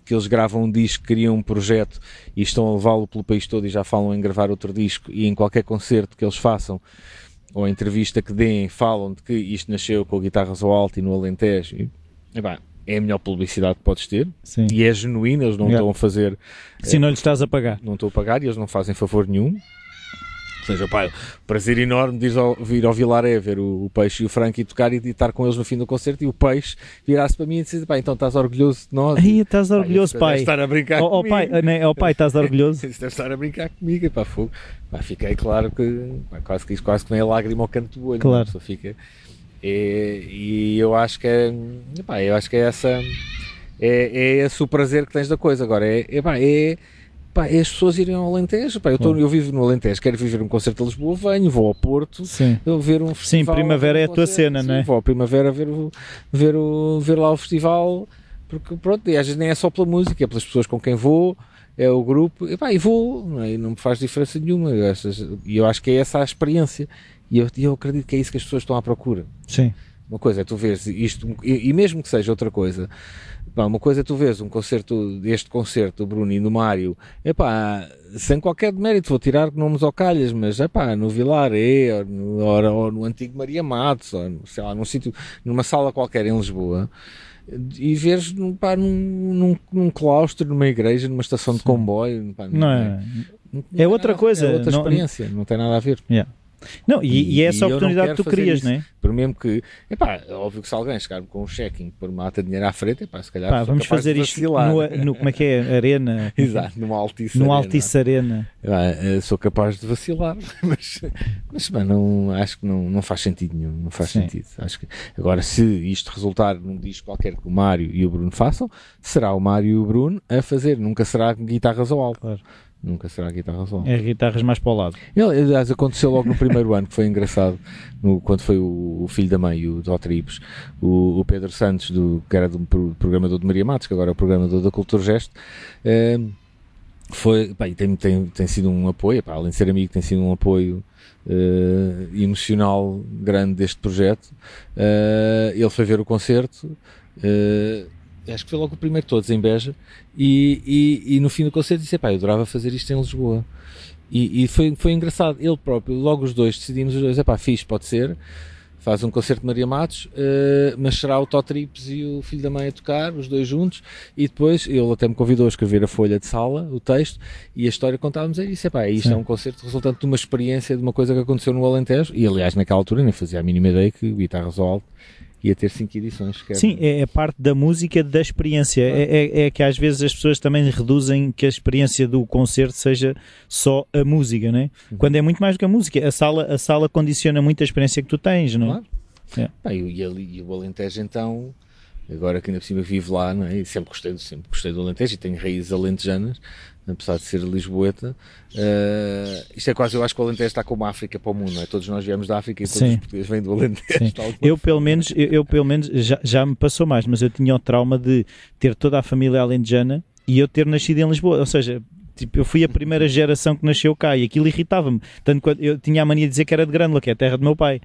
A: que eles gravam um disco, criam um projeto e estão a levá-lo pelo país todo e já falam em gravar outro disco e em qualquer concerto que eles façam ou entrevista que deem, falam de que isto nasceu com o Guitarras ao Alto e no Alentejo. E, epá, é a melhor publicidade que podes ter
B: Sim.
A: e é genuína, eles não
B: Yeah.
A: estão a fazer
B: Se não lhe estás a pagar.
A: não estou a pagar e eles não fazem favor nenhum. Ou seja, pá, prazer enorme de ir ao, vir ao Vilaré ver o, o Peixe e o Frank e tocar e estar com eles no fim do concerto e o Peixe virar-se para mim e dizer, pá, então estás orgulhoso de nós?
B: Aí estás orgulhoso,
A: deve
B: pai.
A: estar a brincar
B: ó,
A: comigo.
B: pai, né, ó, pai, estás orgulhoso?
A: Deve estar a brincar comigo, e pá, fogo. Pá, fiquei claro que, pá, quase que isso quase que vem a lágrima ao canto do olho.
B: Claro.
A: não é? Pessoa fica... E, e eu acho que é, pá, eu acho que é essa, é, é esse o prazer que tens da coisa. Agora, é, é, pá, é, pá, é as pessoas irem ao Alentejo. Pá, eu, tô, eu vivo no Alentejo, quero viver um concerto de Lisboa, venho, vou ao Porto,
B: Sim.
A: ver um festival.
B: primavera
A: ver
B: é a tua cena,
A: Sim,
B: não é?
A: Vou à primavera ver, o, ver, o, ver lá o festival, porque pronto, e às vezes nem é só pela música, é pelas pessoas com quem vou, é o grupo, e, pá, e vou, não, é? E não me faz diferença nenhuma. E eu acho que é essa a experiência. E eu, eu acredito que é isso que as pessoas estão à procura.
B: Sim.
A: Uma coisa é tu veres isto, e, e mesmo que seja outra coisa, pá, uma coisa é tu veres um concerto, este concerto do Bruno e do Mário, epá, sem qualquer demérito, vou tirar nomes ao calhas, mas epá, no Vilaré, ou no, ou, ou no antigo Maria Matos, ou no- sei lá, num sítio, numa sala qualquer em Lisboa, e veres num, pá, num, num, num claustro, numa igreja, numa estação de comboio, pá,
B: Não é?
A: não
B: é outra
A: nada
B: coisa,
A: é outra
B: não-
A: experiência, não tem nada a ver.
B: Yeah. Não, e, e é essa
A: não
B: oportunidade que tu querias, não é?
A: Por mesmo que, epá, é óbvio que se alguém chegar-me com um cheque por mata dinheiro à frente, epá, se calhar
B: Pá,
A: sou
B: vamos fazer
A: de
B: isto no, no- como é que é? Arena.
A: Exato, numa Altice
B: No
A: Arena.
B: Altice Arena.
A: Epá, eh, sou capaz de vacilar, mas, mas pá, não, acho que não, não faz sentido nenhum, não faz
B: Sim.
A: sentido. Acho que, agora, se isto resultar num disco qualquer que o Mário e o Bruno façam, será o Mário e o Bruno a fazer, nunca será guitarras ao alto.
B: Claro.
A: Nunca será guitarras ao alto.
B: É guitarras mais para o lado.
A: Ele, aliás, aconteceu logo no primeiro ano, que foi engraçado, no- quando foi o, o filho da mãe, o Dr. Ibs, o, o Pedro Santos, do, que era do pro- programador de Maria Matos, que agora é o programador da Cultura Gesto, eh, foi, pá, tem, tem, tem sido um apoio, pá, além de ser amigo, tem sido um apoio eh, emocional grande deste projeto. Eh, ele foi ver o concerto, acho que foi logo o primeiro de todos, em Beja, e, e, e no fim do concerto disse, pá, eu adorava fazer isto em Lisboa. E, e foi, foi engraçado, ele próprio, logo os dois, decidimos os dois, é pá, fixe, pode ser, faz um concerto de Maria Matos, eh, mas será o Totrips e o filho da mãe a tocar, os dois juntos, e depois ele até me convidou a escrever a folha de sala, o texto, e a história contávamos é isso, é pá, isto
B: Sim.
A: é um concerto resultante de uma experiência, de uma coisa que aconteceu no Alentejo, e aliás naquela altura nem fazia a mínima ideia que o Guitarras ao Alto ia ter cinco edições. quer-
B: Sim, é, é parte da música da experiência. É, é- é que às vezes as pessoas também reduzem que a experiência do concerto seja só a música, não é?
A: Uhum.
B: Quando é muito mais do que a música. A sala, a sala condiciona muito a experiência que tu tens, não é?
A: Claro.
B: É.
A: E, e ali- e o Alentejo então, agora que ainda por cima vivo lá, não é? E sempre gostei, do- sempre gostei do Alentejo e tenho raízes alentejanas, apesar de ser lisboeta. Eh, isto é quase, eu acho que o Alentejo está como a África para o mundo, não é? Todos nós viemos da África e todos
B: Sim.
A: os portugueses vêm do Alentejo.
B: Eu pelo menos, eu, eu, pelo menos já, já me passou mais, mas eu tinha o trauma de ter toda a família alentejana e eu ter nascido em Lisboa. Ou seja, tipo, eu fui a primeira geração que nasceu cá e aquilo irritava-me. Tanto que eu tinha a mania de dizer que era de Grândola, que é a terra do meu pai.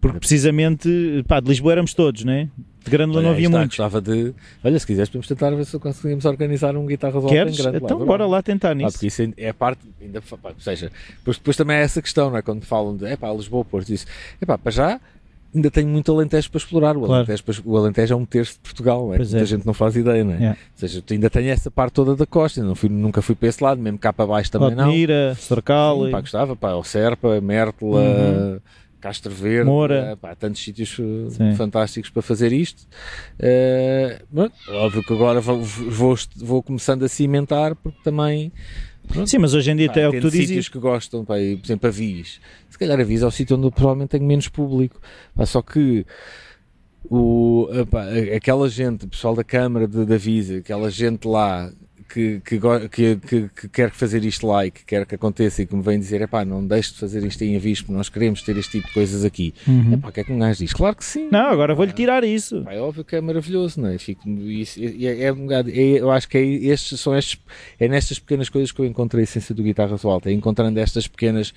B: Porque precisamente, pá, de Lisboa éramos todos, né? De Grândola não havia
A: está,
B: muitos.
A: Gostava de. Olha, se quiseres, podemos tentar ver se conseguimos organizar um guitarra
B: Queres?
A: em grande.
B: Então bora lá tentar
A: Ah,
B: nisso.
A: porque isso é parte, ainda, pá, ou seja, depois, depois também é essa questão, não é? Quando falam de, é pá, Lisboa, Porto, isso, é pá, para já ainda tenho muito Alentejo para explorar. O,
B: Claro.
A: Alentejo, o Alentejo é um terço de Portugal, é?
B: Pois
A: Muita
B: é.
A: gente não faz ideia, não é?
B: Yeah.
A: Ou seja, ainda tenho essa parte toda da costa, não fui, nunca fui para esse lado, mesmo cá para baixo também não.
B: Altamira, Sorcal,
A: Sim, pá, gostava, pá, o Serpa, Mértola,
B: Uhum.
A: Castro Verde,
B: Moura.
A: eh, pá, tantos sítios eh,
B: Sim.
A: fantásticos para fazer isto. Eh, pronto, óbvio que agora vou, vou, vou começando a cimentar, porque também
B: Sim, mas hoje em dia
A: pá,
B: até é o que tu
A: sítios
B: dizes.
A: que gostam, pá, e, por exemplo, Avis. Se calhar Avis é o sítio onde provavelmente tenho menos público. Pá, só que o, aquela gente, o pessoal da Câmara de, de Avis, aquela gente lá que, que, que, que, que quer fazer isto lá e que quer que aconteça e que me vem dizer, epá, não deixe de fazer isto em Avis, porque nós queremos ter este tipo de coisas aqui.
B: Uhum.
A: Epá, o que é que um gajo diz? Claro que sim.
B: Não, agora vou-lhe tirar isso.
A: Pá, é óbvio que é maravilhoso, não é? Fico, isso, é, é, é é- eu acho que é, estes, são estes, é nestas pequenas coisas que eu encontrei a essência do guitarra alta, é encontrando estas pequenas,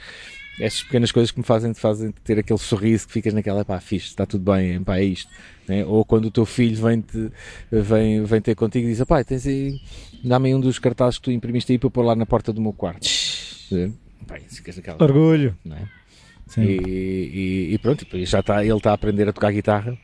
A: estas pequenas coisas que me fazem, te fazem ter aquele sorriso que ficas naquela, pá, fixe, está tudo bem, pá, é isto. né? Ou quando o teu filho vem, -te, vem, vem ter contigo e diz, pá, tens aí, dá-me aí um dos cartazes que tu imprimiste aí para pôr lá na porta do meu quarto. Dizer, Pá, ficas naquela,
B: Orgulho.
A: não é?
B: Sim.
A: E, e, e pronto, já está, ele está a aprender a tocar guitarra.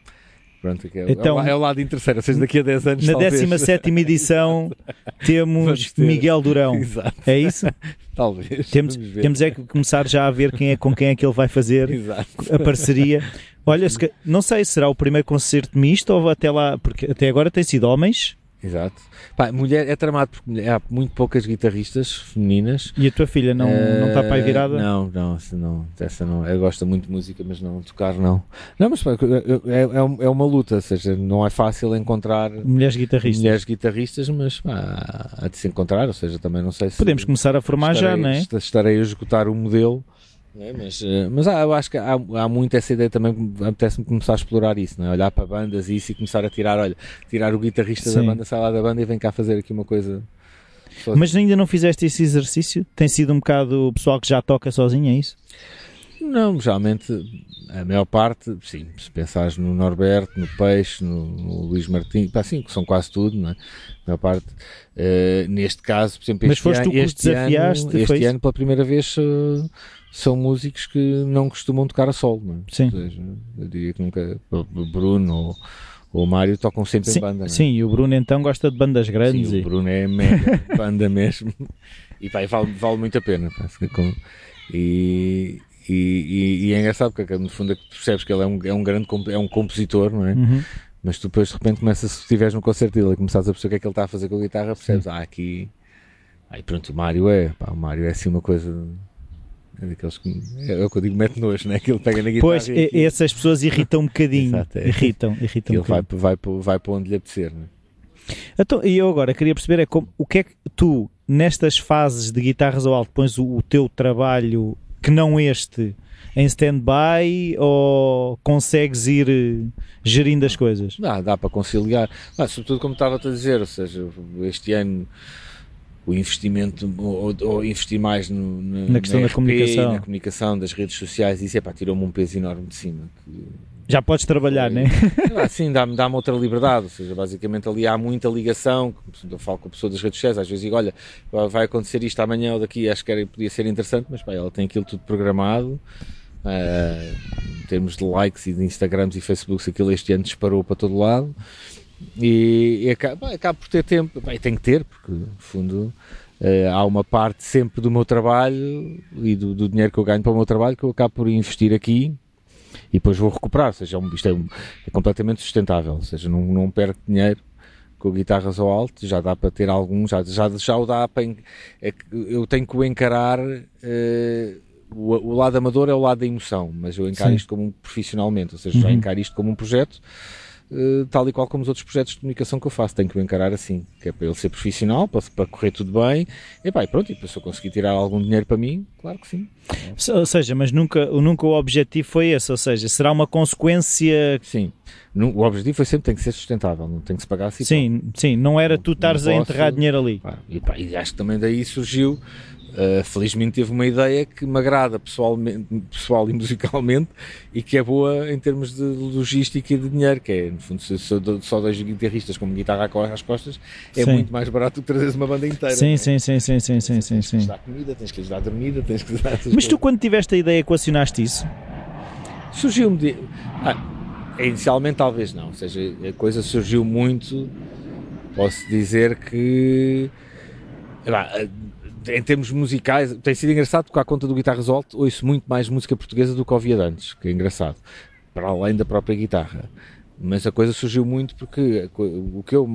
A: Pronto, é,
B: Então-
A: é, o, é o lado interesseiro, ou seja, daqui a 10 anos
B: Na
A: talvez.
B: 17 edição temos. Miguel Durão.
A: Exato,
B: É isso?
A: talvez.
B: Temos, temos é que começar já a ver quem é, com quem é que ele vai fazer
A: Exato.
B: a parceria. Olha, não sei, será o primeiro concerto misto ou até lá, porque até agora tem sido homens
A: Exato. Pá, mulher é tramado porque há muito poucas guitarristas femininas.
B: e a tua filha não, não está para aí virada?
A: Não, não, essa não, essa não. Ela gosta muito de música, mas não tocar não. Não, mas é, é, é uma luta, ou seja, não é fácil encontrar
B: Mulheres guitarristas.
A: mulheres guitarristas, mas pá, há de se encontrar, ou seja, também não sei se
B: Podemos começar a formar já,
A: estarei,
B: não é?
A: est- Estarei a esgotar o modelo. É? Mas, eh, mas há, eu acho que há, há muito essa ideia também, que me- apetece-me começar a explorar isso, não é? olhar para bandas e isso e começar a tirar, olha, tirar o guitarrista da
B: Sim.
A: banda, sai lá da banda e vem cá fazer aqui uma coisa. sozinho.
B: Mas ainda não fizeste esse exercício? Tem sido um bocado o pessoal que já toca sozinho, é isso?
A: Não, geralmente a maior parte, sim, se pensares no Norberto, no Peixe, no, no Luís Martins, pá, sim, que são quase tudo, não é? A maior parte. Eh, neste caso, por exemplo,
B: Mas
A: este,
B: foste tu
A: ano,
B: que os
A: este, ano,
B: desafiaste, foi
A: este ano, pela primeira vez, eh, são músicos que não costumam tocar a solo, não é?
B: Sim.
A: Seja, eu diria que nunca, o Bruno ou, ou o Mário tocam sempre
B: Sim,
A: em banda, não é?
B: sim, e o Bruno então gosta de bandas grandes.
A: Sim,
B: e-
A: o Bruno é mega banda mesmo e pá, vale, vale muito a pena pá, com- e, e, e- e é engraçado porque no fundo é que tu percebes que ele é um, é um grande é um compositor não é?
B: Uhum.
A: mas tu depois de repente começas se estiveres no concerto dele e começares a perceber o que é que ele está a fazer com a guitarra percebes, ah aqui aí pronto, o Mário é pá, o Mário é assim uma coisa é daqueles que é o que eu digo, mete nojo, né? que ele pega na guitarra
B: Pois,
A: e
B: essas pessoas irritam um bocadinho.
A: Exato, é.
B: Irritam, irritam um
A: aquilo vai, vai, vai, vai para onde lhe apetecer não é?
B: Então, e eu agora queria perceber é como, o que é que tu, nestas fases de guitarras ao alto, pões o, o teu trabalho que não este em stand-by ou consegues ir eh, gerindo as coisas?
A: Dá, dá para conciliar. Ah, sobretudo como estava a dizer, ou seja, este ano o investimento, ou, ou investir mais no, na,
B: Na questão da
A: RP,
B: comunicação.
A: na comunicação das redes sociais, isso é pá, tirou-me um peso enorme de cima. Que,
B: Já podes trabalhar,
A: Foi-
B: né?
A: ah, sim, dá-me dá outra liberdade, ou seja, basicamente ali há muita ligação, eu falo com a pessoa das redes sociais, às vezes digo, olha, vai acontecer isto amanhã ou daqui, acho que era, podia ser interessante, mas pá, ela tem aquilo tudo programado, ah, em termos de likes e de Instagrams e Facebooks, aquilo este ano disparou para todo lado, e, e acaba, acaba por ter tempo, e tem que ter, porque no fundo eh, há uma parte sempre do meu trabalho e do, do dinheiro que eu ganho para o meu trabalho que eu acabo por investir aqui e depois vou recuperar, ou seja, é isto é, um- é completamente sustentável, ou seja, não, não perco dinheiro com guitarras ao alto, já dá para ter algum, já, já, já o dá para, é eu tenho que o encarar, eh, o, o lado amador é o lado da emoção, mas eu encaro
B: Sim.
A: isto como um, profissionalmente, ou seja, já
B: Uhum.
A: encaro isto como um projeto, uh, tal e qual como os outros projetos de comunicação que eu faço. Tenho que o encarar assim, que é para ele ser profissional, para, para correr tudo bem, e pá, e pronto, e se eu conseguir tirar algum dinheiro para mim, claro que sim.
B: Ou seja, mas nunca, nunca o objetivo foi esse, ou seja, será uma consequência...
A: Sim, o objetivo foi sempre tem que ser sustentável, não tem que se pagar assim.
B: Sim, sim, não era tu estares a enterrar dinheiro ali.
A: Pá, e, pá, e acho que também daí surgiu Uh, felizmente teve uma ideia que me agrada pessoalmente, pessoal e musicalmente e que é boa em termos de logística e de dinheiro, que é, no fundo, se só dois guitarristas com uma guitarra às costas, é sim. muito mais barato do que trazeres uma banda inteira.
B: Sim, é? sim, sim, sim, sim, sim, sim,
A: sim. Tens que dar comida, tens que lhes dar dormida, tens que dar
B: Mas tu quando tiveste a ideia equacionaste isso?
A: Surgiu-me de... Ah, inicialmente talvez não, ou seja, a coisa surgiu muito, posso dizer que em termos musicais, tem sido engraçado porque à conta do Guitarra Resolve ouço muito mais música portuguesa do que ouvia antes, que é engraçado, para além da própria guitarra. Mas a coisa surgiu muito porque o que eu,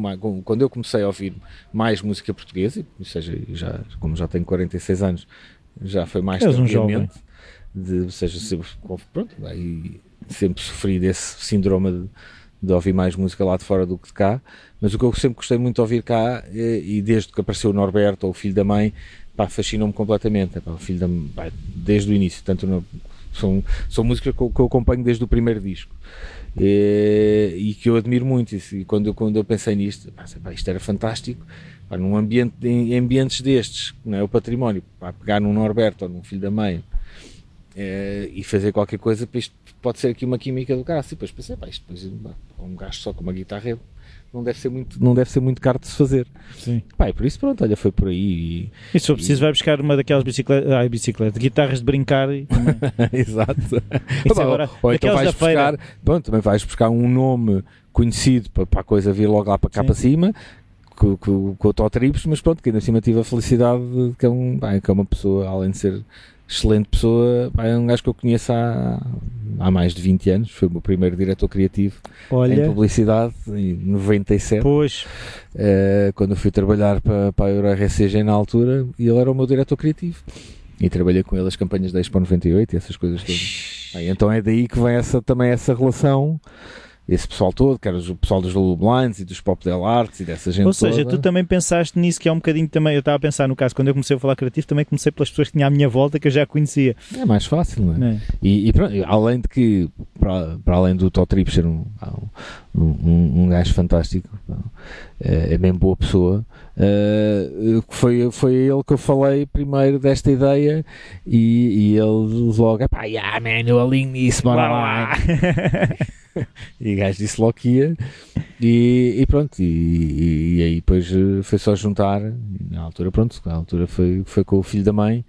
A: quando eu comecei a ouvir mais música portuguesa, ou seja, já, como já tenho 46 anos, já foi mais
B: És um jovem.
A: de, ou seja, sempre, pronto, aí sempre sofri desse síndrome de, de ouvir mais música lá de fora do que de cá, mas o que eu sempre gostei muito de ouvir cá, eh, e desde que apareceu o Norberto ou o filho da mãe, fascinou-me completamente. Pá, o filho da, pá, desde o início, tanto no, são, são músicas que eu, que eu, acompanho desde o primeiro disco. E, e que eu admiro muito. E quando eu, quando eu pensei nisto, pá, isto era fantástico. Pá, num ambiente, em ambientes destes, não é o património, pá, pegar num Norberto ou num filho da mãe é, e fazer qualquer coisa, isto pode ser aqui uma química do cara. E depois pensei, pá, isto depois, um gajo só com uma guitarra não deve ser muito, não deve ser muito caro de se fazer.
B: Sim.
A: Pá, por isso pronto, olha, foi por aí.
B: E, e se for preciso, e... vai buscar uma daquelas bicicletas, ah, bicicleta, guitarras de brincar. E...
A: Exato. Isso agora, ou então vais buscar, pronto, também vais buscar um nome conhecido para, para a coisa vir logo lá para cá Sim. para cima. Com, com, com o Totrips, mas pronto, que ainda acima tive a felicidade de que é, um, bem, que é uma pessoa, além de ser excelente pessoa, é um gajo que eu conheço há, há mais de 20 anos, foi o meu primeiro diretor criativo Olha. em publicidade, em 97.
B: Pois.
A: Uh, quando eu fui trabalhar para, para a Euro RCG na altura, e ele era o meu diretor criativo. E trabalhei com ele as campanhas da Expo 98 e essas coisas todas. então é daí que vem essa, também essa relação esse pessoal todo, que era o pessoal dos Lulu Blinds e dos Pop Del Arts e dessa gente
B: Ou seja,
A: toda.
B: tu também pensaste nisso, que é um bocadinho também, eu estava a pensar no caso, quando eu comecei a falar criativo, também comecei pelas pessoas que tinha à minha volta, que eu já conhecia.
A: É mais fácil, não é? é. E, e pronto, além de que, para, para além do Tó Trip ser um, um, um, gajo fantástico, é, é bem boa pessoa, Uh, foi, foi ele que eu falei primeiro desta ideia e, e ele logo, pá, yeah, man, eu alinho nisso, bora lá. e o gajo disse logo que ia e, e pronto, e, e, aí depois eh, foi só juntar, na altura pronto, na altura foi, foi com o filho da mãe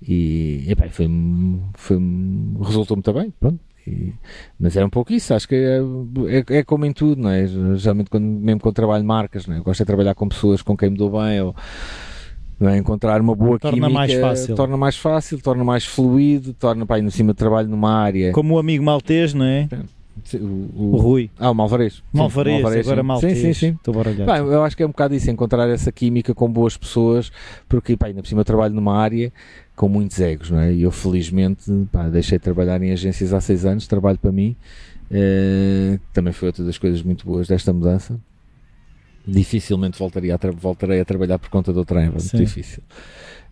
A: e, e bem, foi, foi, resultou muito bem, pronto. E, mas é um pouco isso, acho que é, é, é, como em tudo, não é? Geralmente, quando, mesmo quando trabalho marcas, não é? Eu gosto de trabalhar com pessoas com quem me dou bem ou é? encontrar uma boa
B: torna
A: química
B: mais fácil.
A: torna mais fácil, torna mais fluido, torna, pá, no cima de trabalho numa área.
B: Como o amigo maltês, não é?
A: O,
B: o, o, Rui.
A: Ah, o Malvarez.
B: Malvarez, Malvarez agora Maltês.
A: Sim, sim, sim.
B: Estou
A: Bem, eu acho que é um bocado isso, encontrar essa química com boas pessoas, porque pá, ainda por cima eu trabalho numa área com muitos egos, não é? E eu felizmente pá, deixei de trabalhar em agências há seis anos, trabalho para mim, eh, também foi outra das coisas muito boas desta mudança. Dificilmente voltaria a voltarei a trabalhar por conta do trem, muito difícil.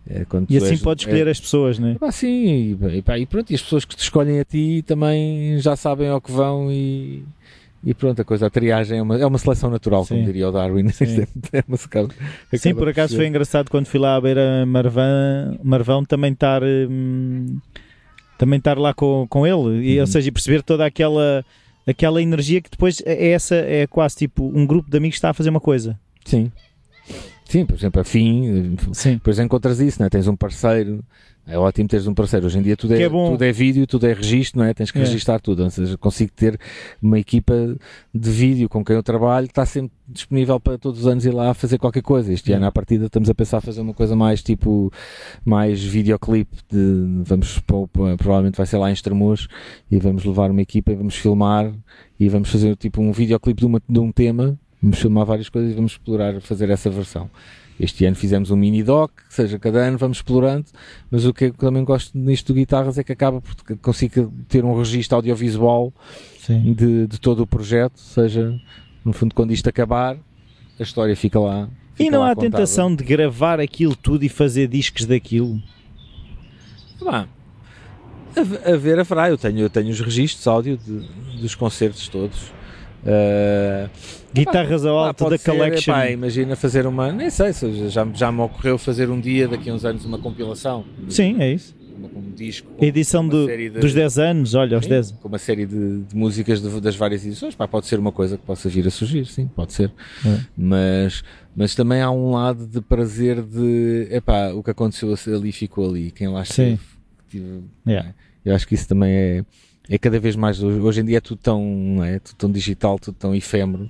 B: É, e assim és, podes escolher é, as pessoas, não é?
A: Ah, sim, e, pá, e, pronto, e as pessoas que te escolhem a ti também já sabem ao que vão e, e pronto, a coisa, a triagem é uma, é uma seleção natural, sim. como diria o Darwin. Sim,
B: é uma, acaba, sim por acaso foi engraçado quando fui lá à beira Marvão, Marvão também estar hum, também estar lá com, com ele, e, uhum. ou seja, perceber toda aquela aquela energia que depois é essa, é quase tipo um grupo de amigos que está a fazer uma coisa.
A: Sim. Sim, por exemplo, a FIM, Sim. depois encontras isso, não é? tens um parceiro, é ótimo teres um parceiro. Hoje em dia tudo é, é tudo é vídeo, tudo é registro, não é? Tens que é. registar tudo. Ou seja, consigo ter uma equipa de vídeo com quem eu trabalho, está sempre disponível para todos os anos ir lá fazer qualquer coisa. Este é. ano, à partida, estamos a pensar fazer uma coisa mais tipo, mais videoclipe. De, vamos, provavelmente vai ser lá em Estremoz e vamos levar uma equipa e vamos filmar e vamos fazer tipo um videoclipe de, uma, de um tema vamos filmar várias coisas e vamos explorar fazer essa versão. Este ano fizemos um mini doc, ou seja, cada ano vamos explorando, mas o que eu também gosto nisto de guitarras é que acaba por conseguir ter um registro audiovisual de, de todo o projeto, seja, no fundo, quando isto acabar, a história fica lá.
B: E
A: fica
B: não
A: lá
B: há
A: contada.
B: tentação de gravar aquilo tudo e fazer discos daquilo?
A: Pá, a, a ver haverá, eu tenho, eu tenho os registros áudio de- dos concertos todos. Ah,
B: Guitarras ao alto da
A: ser,
B: collection.
A: pá, imagina fazer uma, nem sei, se já, já me ocorreu fazer um dia, daqui a uns anos, uma compilação.
B: Sim, é isso.
A: Um disco.
B: A edição do-
A: de-
B: dos 10 anos, olha, aos
A: Sim,
B: 10.
A: Com uma série de, de músicas de- das várias edições, pá, pode ser uma coisa que possa vir a surgir, sim, pode ser.
B: É.
A: Mas, mas também há um lado de prazer de, epá, o que aconteceu ali ficou ali, quem lá
B: Sim.
A: esteve. tive-
B: Yeah.
A: Eu acho que isso também é, é cada vez mais, hoje, em dia é tudo tão, é? tudo tão digital, tudo tão efêmero.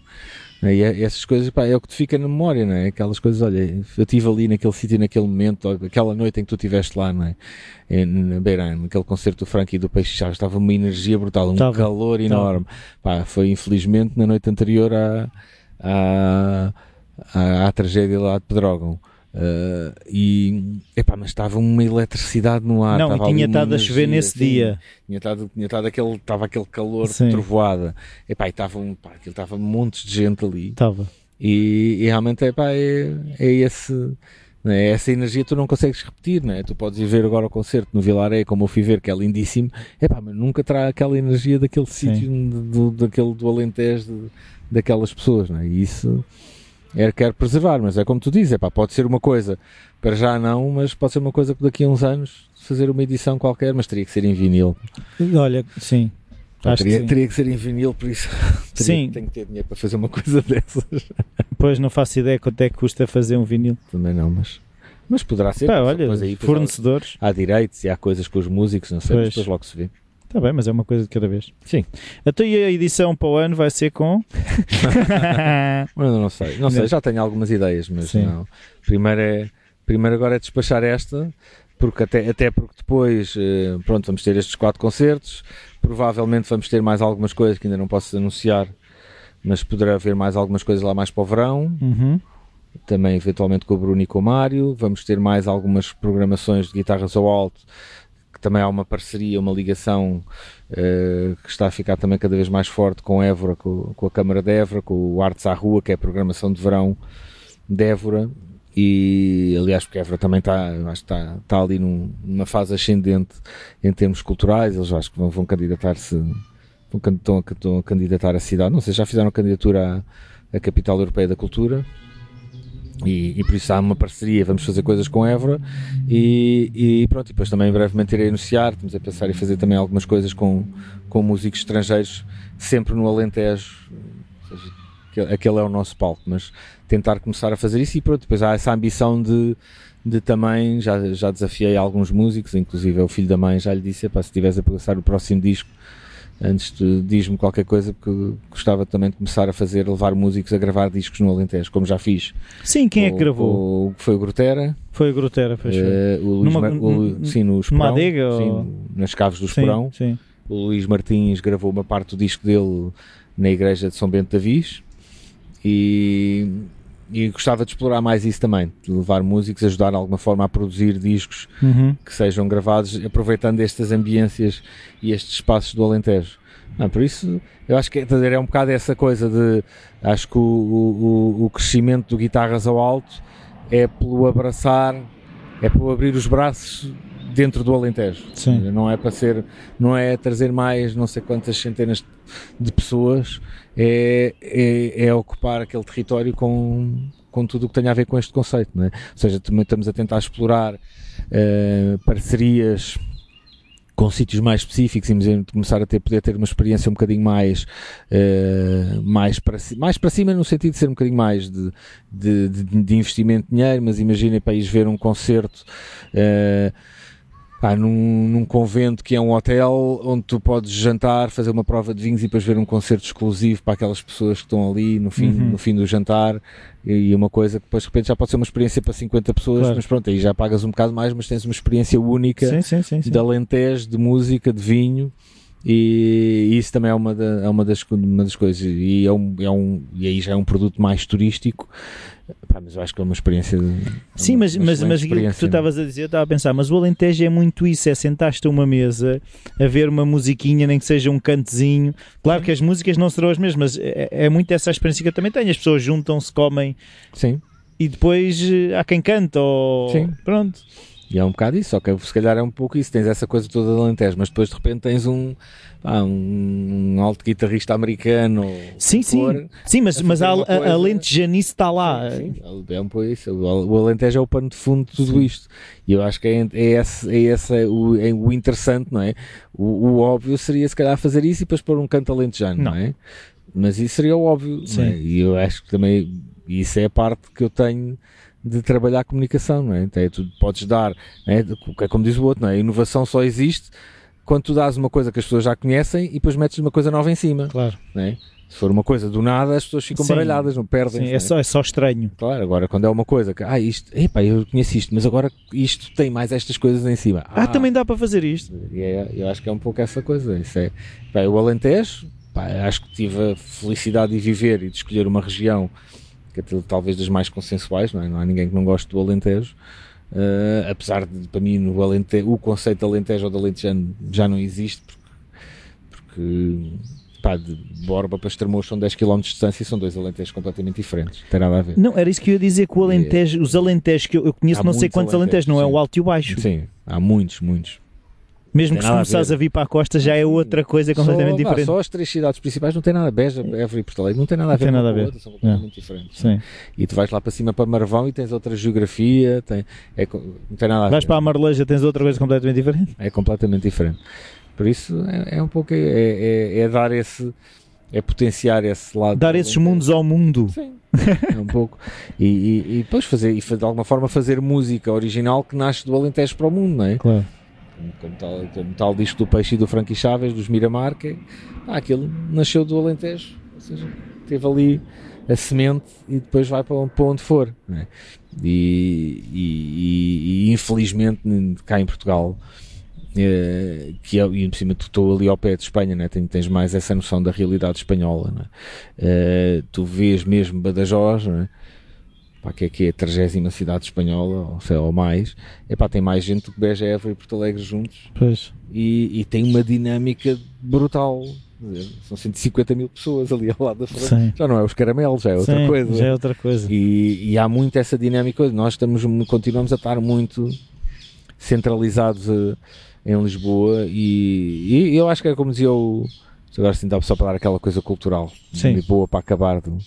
A: não é? E é- essas coisas, pá, é o que te fica na memória, não é? Aquelas coisas, olha, eu estive ali naquele sítio, naquele momento, aquela noite em que tu estiveste lá, não é? Em- Na Beirã, naquele concerto do Frank e do Peixe Chaves, estava uma energia brutal, um
B: Estava,
A: calor
B: estava.
A: enorme. Pá, foi infelizmente na noite anterior à, à, à, à tragédia lá de Pedrógão. Ah, e, epá, mas estava uma eletricidade no ar.
B: Não, tinha estado a chover nesse
A: sim.
B: dia.
A: Tinha estado, tinha estado aquele, estava aquele calor
B: Sim.
A: de trovoada. Epá, e estava, um, pá, aquilo estava montes de gente ali.
B: Estava.
A: E, e realmente epá, é, é esse. é? Essa energia tu não consegues repetir, não é? Tu podes ir ver agora o concerto no Vilaré, como eu fui ver, que é lindíssimo, epá, mas nunca terá aquela energia daquele
B: Sim.
A: sítio, do, daquele, do Alentejo, de- daquelas pessoas, não é? E isso é, quero preservar, mas é como tu dizes, epá, pode ser uma coisa, para já não, mas pode ser uma coisa que daqui a uns anos fazer uma edição qualquer, mas teria que ser em vinil.
B: Olha, sim. Acho que
A: teria,
B: sim.
A: teria que ser em vinil, por isso teria,
B: Sim.
A: tenho que ter dinheiro para fazer uma coisa dessas.
B: Pois não faço ideia quanto é que custa fazer um vinil.
A: Também não, mas, mas poderá ser.
B: Pá,
A: mas
B: olha,
A: aí,
B: fornecedores.
A: há, há direitos e há coisas com os músicos, não sei, mas
B: Pois.
A: depois logo se vê.
B: Está bem, mas é uma coisa de cada vez.
A: Sim.
B: Então e a edição para o ano vai ser com.
A: Eu não sei, não sei,
B: Não.
A: já tenho algumas ideias, mas
B: Sim.
A: não. Primeiro, é, primeiro agora é despachar esta, porque até, até porque depois, eh, pronto, vamos ter estes quatro concertos, provavelmente vamos ter mais algumas coisas que ainda não posso anunciar, mas poderá haver mais algumas coisas lá mais para o verão,
B: Uhum.
A: também eventualmente com o Bruno e com o Mário, vamos ter mais algumas programações de guitarras ao alto, que também há uma parceria, uma ligação eh, que está a ficar também cada vez mais forte com Évora, com, com a Câmara de Évora, com o Artes à Rua, que é a programação de verão de Évora, e aliás porque Évora também está, acho que está, está ali num- numa fase ascendente em termos culturais, eles acho que vão, vão candidatar-se, estão, estão a candidatar a cidade, não sei, já fizeram candidatura à, à Capital Europeia da Cultura, e, e por isso há uma parceria, vamos fazer coisas com Évora e, e pronto, e depois também brevemente irei anunciar, estamos a pensar em fazer também algumas coisas com, com músicos estrangeiros, sempre no Alentejo, seja, aquele- é o nosso palco, mas tentar começar a fazer isso e pronto, depois há essa ambição de, de também, já, já desafiei alguns músicos, inclusive o filho da mãe, já lhe disse, "Epá, se estiveres a passar o próximo disco, antes de diz-me qualquer coisa, porque gostava também de começar a fazer, levar músicos a gravar discos no Alentejo, como já fiz.
B: Sim, quem é que
A: O-
B: gravou?
A: O, foi o Grotera,
B: Foi a Grotera, foi.
A: eh, o Luís
B: Numa-
A: Mar- o sim, no Esporão,
B: adega
A: sim,
B: ou-
A: nas caves do
B: sim,
A: Esporão.
B: sim.
A: O Luís Martins gravou uma parte do disco dele na igreja de São Bento da Viz e, e gostava de explorar mais isso também, de levar músicos, ajudar de alguma forma a produzir discos
B: Uhum.
A: que sejam gravados aproveitando estas ambiências e estes espaços do Alentejo. Não, por isso, eu acho que dizer, é um bocado essa coisa de. Acho que o, o, o- o crescimento do Guitarras ao Alto é pelo abraçar, é pelo abrir os braços dentro do Alentejo.
B: Sim.
A: Não é para ser, não é trazer mais não sei quantas centenas de pessoas, é, é, é ocupar aquele território com, com tudo o que tem a ver com este conceito. Não é? Ou seja, também estamos a tentar explorar eh, parcerias com sítios mais específicos e começar a ter, poder ter uma experiência um bocadinho mais, eh, mais, para, mais para cima no sentido de ser um bocadinho mais de, de, de- de investimento de dinheiro, mas imaginem para ires ver um concerto eh, pá, num, num convento que é um hotel onde tu podes jantar, fazer uma prova de vinhos e depois ver um concerto exclusivo para aquelas pessoas que estão ali no fim,
B: Uhum.
A: no fim do jantar e uma coisa que depois de repente já pode ser uma experiência para 50 pessoas,
B: Claro.
A: mas pronto, aí já pagas um bocado mais, mas tens uma experiência única
B: Sim, sim, sim. sim.
A: de Alentejo, de música, de vinho E isso também é uma, da, é uma, das, uma das coisas. E, é um, é um, e aí já é um produto mais turístico. Pá, mas eu acho que é uma experiência. de-
B: Sim,
A: uma-
B: mas,
A: uma
B: mas, mas aquilo que tu estavas a dizer, eu estava a pensar, mas o Alentejo é muito isso, é sentar-te a uma mesa, a ver uma musiquinha, nem que seja um cantezinho. Claro que as músicas não serão as mesmas, mas é, é muito essa experiência que eu também tenho. As pessoas juntam-se, comem
A: Sim,
B: e depois eh, há quem canta ou...
A: Sim.
B: Pronto.
A: E é um bocado isso. Só que se calhar é um pouco isso. Tens essa coisa toda de Alentejo, mas depois de repente tens um, pá, um, alto guitarrista americano.
B: Sim, sim.
A: for.
B: Sim, mas,
A: a
B: mas a,
A: uma
B: a,
A: coisa-
B: Alentejanice está lá.
A: Sim, é um pouco isso. O Alentejo é o pano de fundo de tudo isto. E eu acho que é, é esse, é esse o, é o interessante, não é? O, o óbvio seria se calhar fazer isso e depois pôr um canto alentejano, não,
B: Não.
A: é? Mas isso seria o óbvio, é?
B: Sim.
A: E eu acho que também isso é a parte que eu tenho de trabalhar a comunicação, não é? Então, é, tu podes dar, é? é como diz o outro, não é? A inovação só existe quando tu dás uma coisa que as pessoas já conhecem e depois metes uma coisa nova em cima,
B: Claro.
A: não é? Se for uma coisa do nada, as pessoas ficam
B: Sim.
A: baralhadas, não perdem.
B: Sim, é, só, é só estranho.
A: Claro, agora quando é uma coisa que, ah, isto, epá, eu conheço isto, mas agora isto tem mais estas coisas em cima.
B: Ah, também dá para fazer isto.
A: É- eu acho que é um pouco essa coisa. Isso é, pá, o Alentejo, pá, acho que tive a felicidade de viver e de escolher uma região que é tal- talvez das mais consensuais, não é? Não há ninguém que não goste do Alentejo. Eh, apesar de, para mim, no Alentejo, o conceito de Alentejo ou de Alentejano já não existe, porque, porque pá, de Borba para Estremoz são 10 km de distância e são dois Alentejos completamente diferentes. Não tem nada a ver.
B: Não, era isso que eu ia dizer que o Alentejo, os Alentejos que eu, eu conheço,
A: Há
B: não sei quantos Alentejos, não é o alto e o baixo.
A: Sim, há muitos, muitos.
B: Mesmo que se
A: a
B: começares a vir para a costa já é outra coisa completamente
A: só, vá,
B: diferente.
A: só as três cidades principais não tem nada, Beja, Évora e Porto Alegre, não tem nada a
B: Não
A: ver
B: tem nada a ver.
A: outra, são completamente diferentes.
B: Sim.
A: E tu vais lá para cima para Marvão e tens outra geografia, tem, é, não tem nada a
B: Vais
A: ver.
B: para a Marleja, tens outra coisa completamente diferente.
A: É completamente diferente. Por isso é, é um pouco, é, é, é dar esse, é potenciar esse lado.
B: Dar esses mundos ao mundo.
A: Sim, é um pouco. E, e, e depois fazer, e de alguma forma fazer música original que nasce do Alentejo para o mundo, não é?
B: Claro.
A: Como tal, como tal disco do Peixe e do Frankie Chaves, dos Miramar, que ah, aquilo nasceu do Alentejo, ou seja, teve ali a semente e depois vai para onde, for. é? E, e- e- infelizmente cá em Portugal, eh, que é, e por cima tu estou ali ao pé de Espanha, né? tens, tens mais essa noção da realidade espanhola. é? Eh, tu vês mesmo Badajoz, é? Pá, que é que é a 30 cidade espanhola, ou, sei, lá, ou mais, Epá, tem mais gente do que Beja, Évora e Porto Alegre juntos
B: Pois.
A: e, e tem uma dinâmica brutal. Dizer, São 150 mil pessoas ali ao lado da frente. Já não é os caramelos, já é outra
B: Sim,
A: coisa.
B: Já é outra coisa.
A: E, e há muito essa dinâmica. Nós estamos, continuamos a estar muito centralizados eh, em Lisboa e, e eu acho que é como dizia o. Agora sim, dá só para dar aquela coisa cultural
B: Sim.
A: boa para acabar do,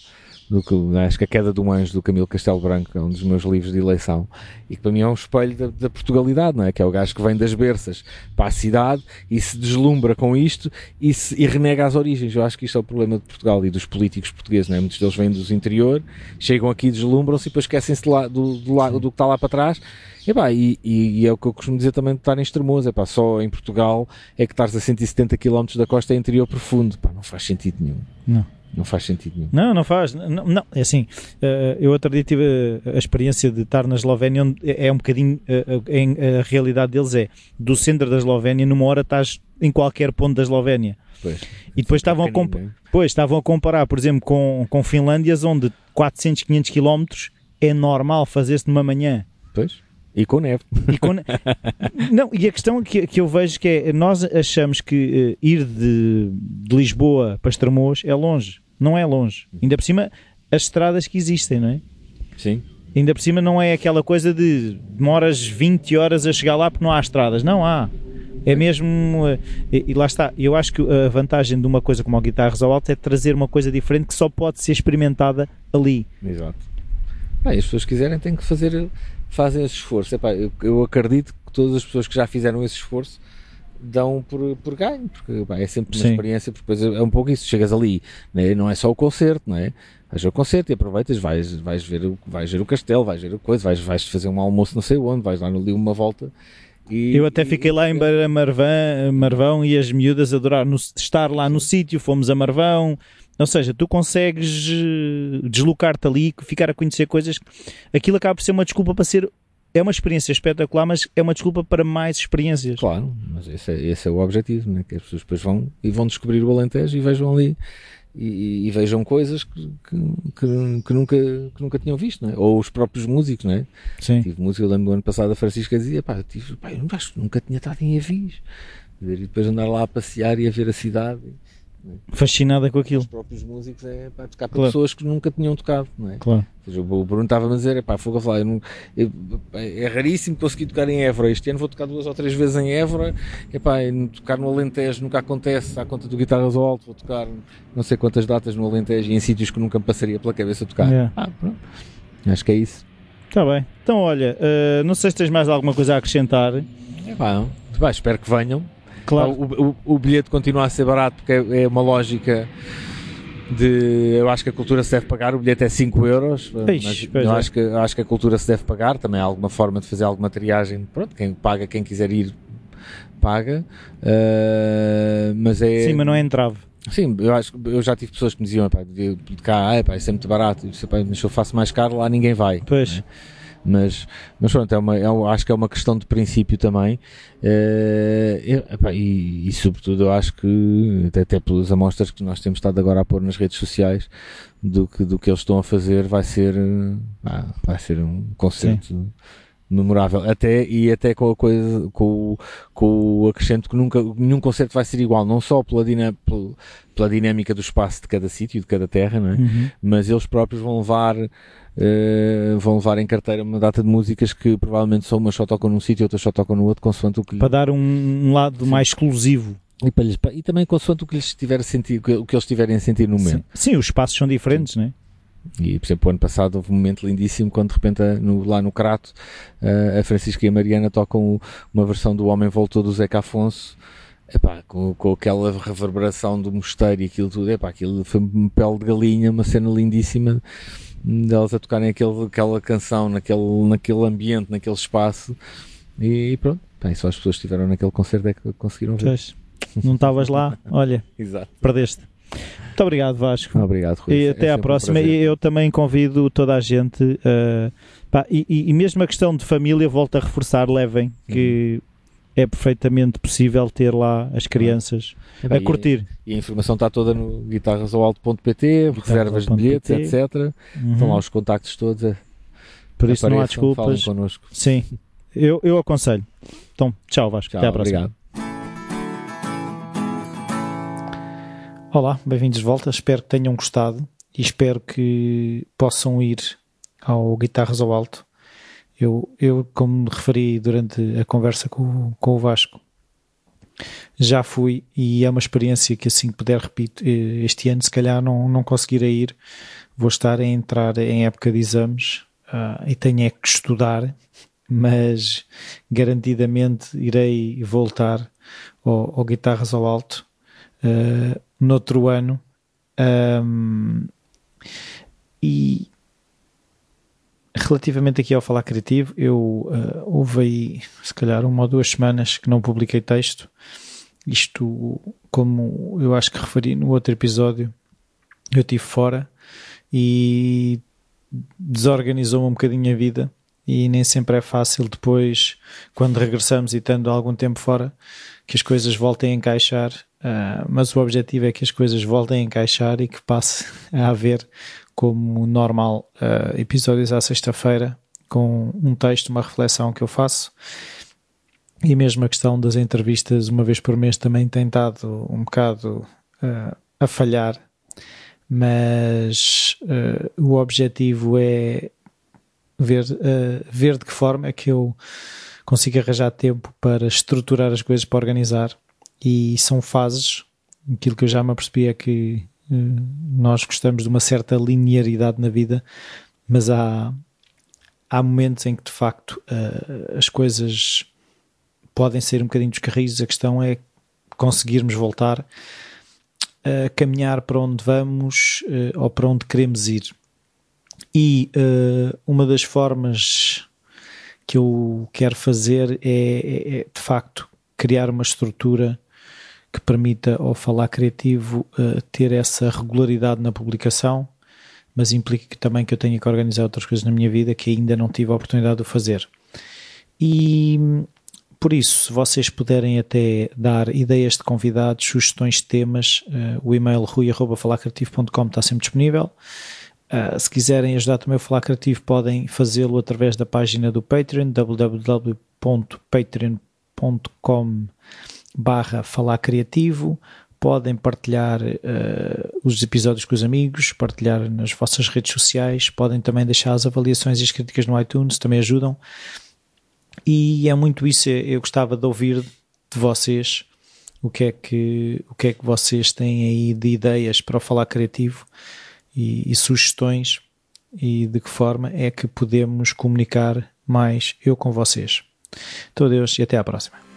A: do que acho que a queda do anjo do Camilo Castelo Branco é um dos meus livros de eleição e que para mim é um espelho da, da Portugalidade, não é? Que é o gajo que vem das berças para a cidade e se deslumbra com isto e, se, e renega as origens. Eu acho que isto é o problema de Portugal e dos políticos portugueses, não é? Muitos deles vêm dos interior, chegam aqui, deslumbram-se e depois esquecem-se do, do, do que está lá para trás. E, pá, e, e- é o que eu costumo dizer também de estar em extremoso, é pá, só em Portugal é que estás a 170 km da costa interior profundo, pá, não faz sentido nenhum.
B: Não.
A: Não faz sentido nenhum.
B: Não, não faz. Não, não. é assim. eh, eu outro dia tive a, a experiência de estar na Eslovénia, onde é é um bocadinho. eh, eh, em- a realidade deles é do centro da Eslovénia, numa hora estás em qualquer ponto da Eslovénia.
A: Pois.
B: E depois estavam a, comp pois, estavam a comparar, por exemplo, com, com Finlândias, onde 400, 500 quilómetros é normal fazer-se numa manhã.
A: Pois. E com neve.
B: E com- Não, e a questão que, que eu vejo que é, nós achamos que eh, ir de, de Lisboa para Estremoz é longe. Não é longe. Ainda por cima, as estradas que existem, não é?
A: Sim.
B: Ainda por cima não é aquela coisa de demoras 20 horas a chegar lá porque não há estradas. Não há. É mesmo. eh, E, e lá está. Eu acho que a vantagem de uma coisa como a Guitarras ao Alto é trazer uma coisa diferente que só pode ser experimentada ali.
A: Exato. Ah, e as pessoas quiserem têm que fazer, fazem esse esforço. Epá, eu, eu acredito que todas as pessoas que já fizeram esse esforço dão por, por ganho, porque pá, é sempre uma
B: Sim.
A: experiência, porque depois é um pouco isso, chegas ali, né? não é só o concerto, não é? Vais ao concerto e aproveitas, vais, vais, ver, o, vais ver o castelo, vais ver o coisa, vais, vais fazer um almoço não sei onde, vais lá ali uma volta. E,
B: Eu até
A: e-
B: fiquei lá em Beira Marvão, Marvão e as miúdas adorar no, estar lá no sítio, fomos a Marvão. Ou seja, tu consegues eh, deslocar-te ali, ficar a conhecer coisas. Aquilo acaba por ser uma desculpa para ser é uma experiência espetacular, mas é uma desculpa para mais experiências.
A: Claro, mas esse é, esse é o objetivo, né? que as pessoas depois vão e vão descobrir o Alentejo e vejam ali e, e vejam coisas que, que, que, nunca, que nunca tinham visto, né? ou os próprios músicos. Né?
B: Sim.
A: Tive música, eu lembro do ano passado a Francisca dizia: pá, eu, tive, pá, eu acho que nunca tinha estado em Avis. E depois andar lá a passear e a ver a cidade.
B: Fascinada com aquilo.
A: Os próprios músicos é para tocar para
B: Claro.
A: pessoas que nunca tinham tocado, não é?
B: Claro.
A: Ou seja, o Bruno estava a dizer, epá, fogo a falar, não- eu- é raríssimo conseguir tocar em Évora, este ano vou tocar duas ou três vezes em Évora, e não- tocar no Alentejo nunca acontece, à conta do Guitarras ao Alto, vou tocar não sei quantas datas no Alentejo e em sítios que nunca me passaria pela cabeça tocar.
B: Yeah.
A: Ah, pronto. Acho que é isso.
B: Está bem. Então, olha, eh, não sei se tens mais alguma coisa a acrescentar.
A: Não. Bem, espero que venham.
B: Claro.
A: O, o- o bilhete continua a ser barato porque é, é uma lógica de. Eu acho que a cultura se deve pagar, o bilhete é 5 euros.
B: Pois,
A: mas eu
B: é.
A: acho que, acho que a cultura se deve pagar. Também há alguma forma de fazer alguma triagem. Pronto, quem paga, quem quiser ir, paga. Ah, mas é.
B: Sim, mas não é entrave.
A: Sim, eu acho eu já tive pessoas que me diziam, de, cá, ah, epá, isso é muito barato, Eu disse, "Epá, mas se eu faço mais caro, lá ninguém vai.
B: Pois.
A: Mas, mas pronto, é uma, é acho que é uma questão de princípio também. Eh, epá, e, e sobretudo eu acho que, até, até pelas amostras que nós temos estado agora a pôr nas redes sociais, do que, do que eles estão a fazer, vai ser, eh, ah, vai ser um concerto memorável. Até, e até com a coisa, com, o- com o acrescento que nunca, nenhum concerto vai ser igual, não só pela, dina, pela, pela dinâmica do espaço de cada sítio, de cada terra, não é?
B: Uhum.
A: mas eles próprios vão levar eh, vão levar em carteira uma data de músicas que provavelmente só umas só tocam num sítio e outras só tocam no outro, consoante o que lhe-
B: Para dar um, um lado mais exclusivo.
A: e, para lhes- e também consoante o que lhes estiver a sentir, o que eles estiverem a sentir no momento.
B: Sim. Sim, os espaços são diferentes, não é?
A: E, por exemplo, o ano passado houve um momento lindíssimo quando de repente a- no- lá no Crato eh, a Francisca e a Mariana tocam o- uma versão do Homem Voltou do Zeca Afonso. Epá, com, com aquela reverberação do mosteiro e aquilo tudo, epá, aquilo foi uma pele de galinha, uma cena lindíssima delas a tocarem aquele, aquela canção naquele, naquele ambiente, naquele espaço e, pronto, e só as pessoas que estiveram naquele concerto é que conseguiram ver.
B: Pois. Não estavas lá? Olha,
A: Exato.
B: perdeste. Muito obrigado, Vasco.
A: Obrigado, Rui.
B: E
A: É
B: até à
A: sempre um
B: próxima.
A: prazer.
B: E eu também convido toda a gente. uh, pá, e, e- e mesmo a questão de família, volto a reforçar, levem, que é perfeitamente possível ter lá as crianças
A: bem,
B: a curtir.
A: E, e a informação está toda no guitarrasoalto.pt, reservas de bilhetes, etc.
B: Uhum.
A: Estão lá os contactos todos. é.
B: Por isso não há
A: Apareçam,
B: desculpas.
A: connosco.
B: Sim, eu, eu aconselho. Então, tchau, Vasco.
A: Tchau,
B: Até à próxima.
A: obrigado.
B: Olá, bem-vindos de volta. Espero que tenham gostado e espero que possam ir ao Guitarras ao Alto. Eu, eu como referi durante a conversa com, com o Vasco, já fui e é uma experiência que assim que puder, repito, eh, este ano se calhar não, não conseguirei ir. Vou estar a entrar em época de exames ah, e tenho é que estudar, mas garantidamente irei voltar ao, ao Guitarras ao Alto uh, noutro ano um, e relativamente aqui ao falar criativo eu uh, houve aí se calhar uma ou duas semanas que não publiquei texto. Isto como eu acho que referi no outro episódio eu estive fora e desorganizou-me um bocadinho a vida e nem sempre é fácil depois quando regressamos e estando algum tempo fora que as coisas voltem a encaixar, ah, mas o objetivo é que as coisas voltem a encaixar e que passe a haver como normal ah, episódios à sexta-feira com um texto, uma reflexão que eu faço e mesmo a questão das entrevistas uma vez por mês também tem estado um bocado ah, a falhar mas ah, o objetivo é ver, ver de que forma é que eu consigo arranjar tempo para estruturar as coisas, para organizar. E são fases. Aquilo que eu já me apercebi é que nós gostamos de uma certa linearidade na vida, mas há, há momentos em que de facto eh, as coisas podem ser um bocadinho dos carris. A questão é conseguirmos voltar a caminhar para onde vamos eh, ou para onde queremos ir. E eh, uma das formas que eu quero fazer é, é, é, de facto criar uma estrutura que permita ao falar criativo uh, ter essa regularidade na publicação, mas implica que também que eu tenha que organizar outras coisas na minha vida que ainda não tive a oportunidade de fazer. E por isso, se vocês puderem até dar ideias de convidados, sugestões de temas, uh, o e-mail rui.falacreativo.com está sempre disponível. Uh, se quiserem ajudar também o Falar Criativo, podem fazê-lo através da página do Patreon, www.patreon.com barra Falar Criativo. Podem partilhar uh, os episódios com os amigos, partilhar nas vossas redes sociais, podem também deixar as avaliações e as críticas no iTunes, também ajudam. E é muito isso, eu gostava de ouvir de vocês o que é que, o que, é que vocês têm aí de ideias para o Falar Criativo e, e sugestões e de que forma é que podemos comunicar mais eu com vocês. Então, adeus e até à próxima.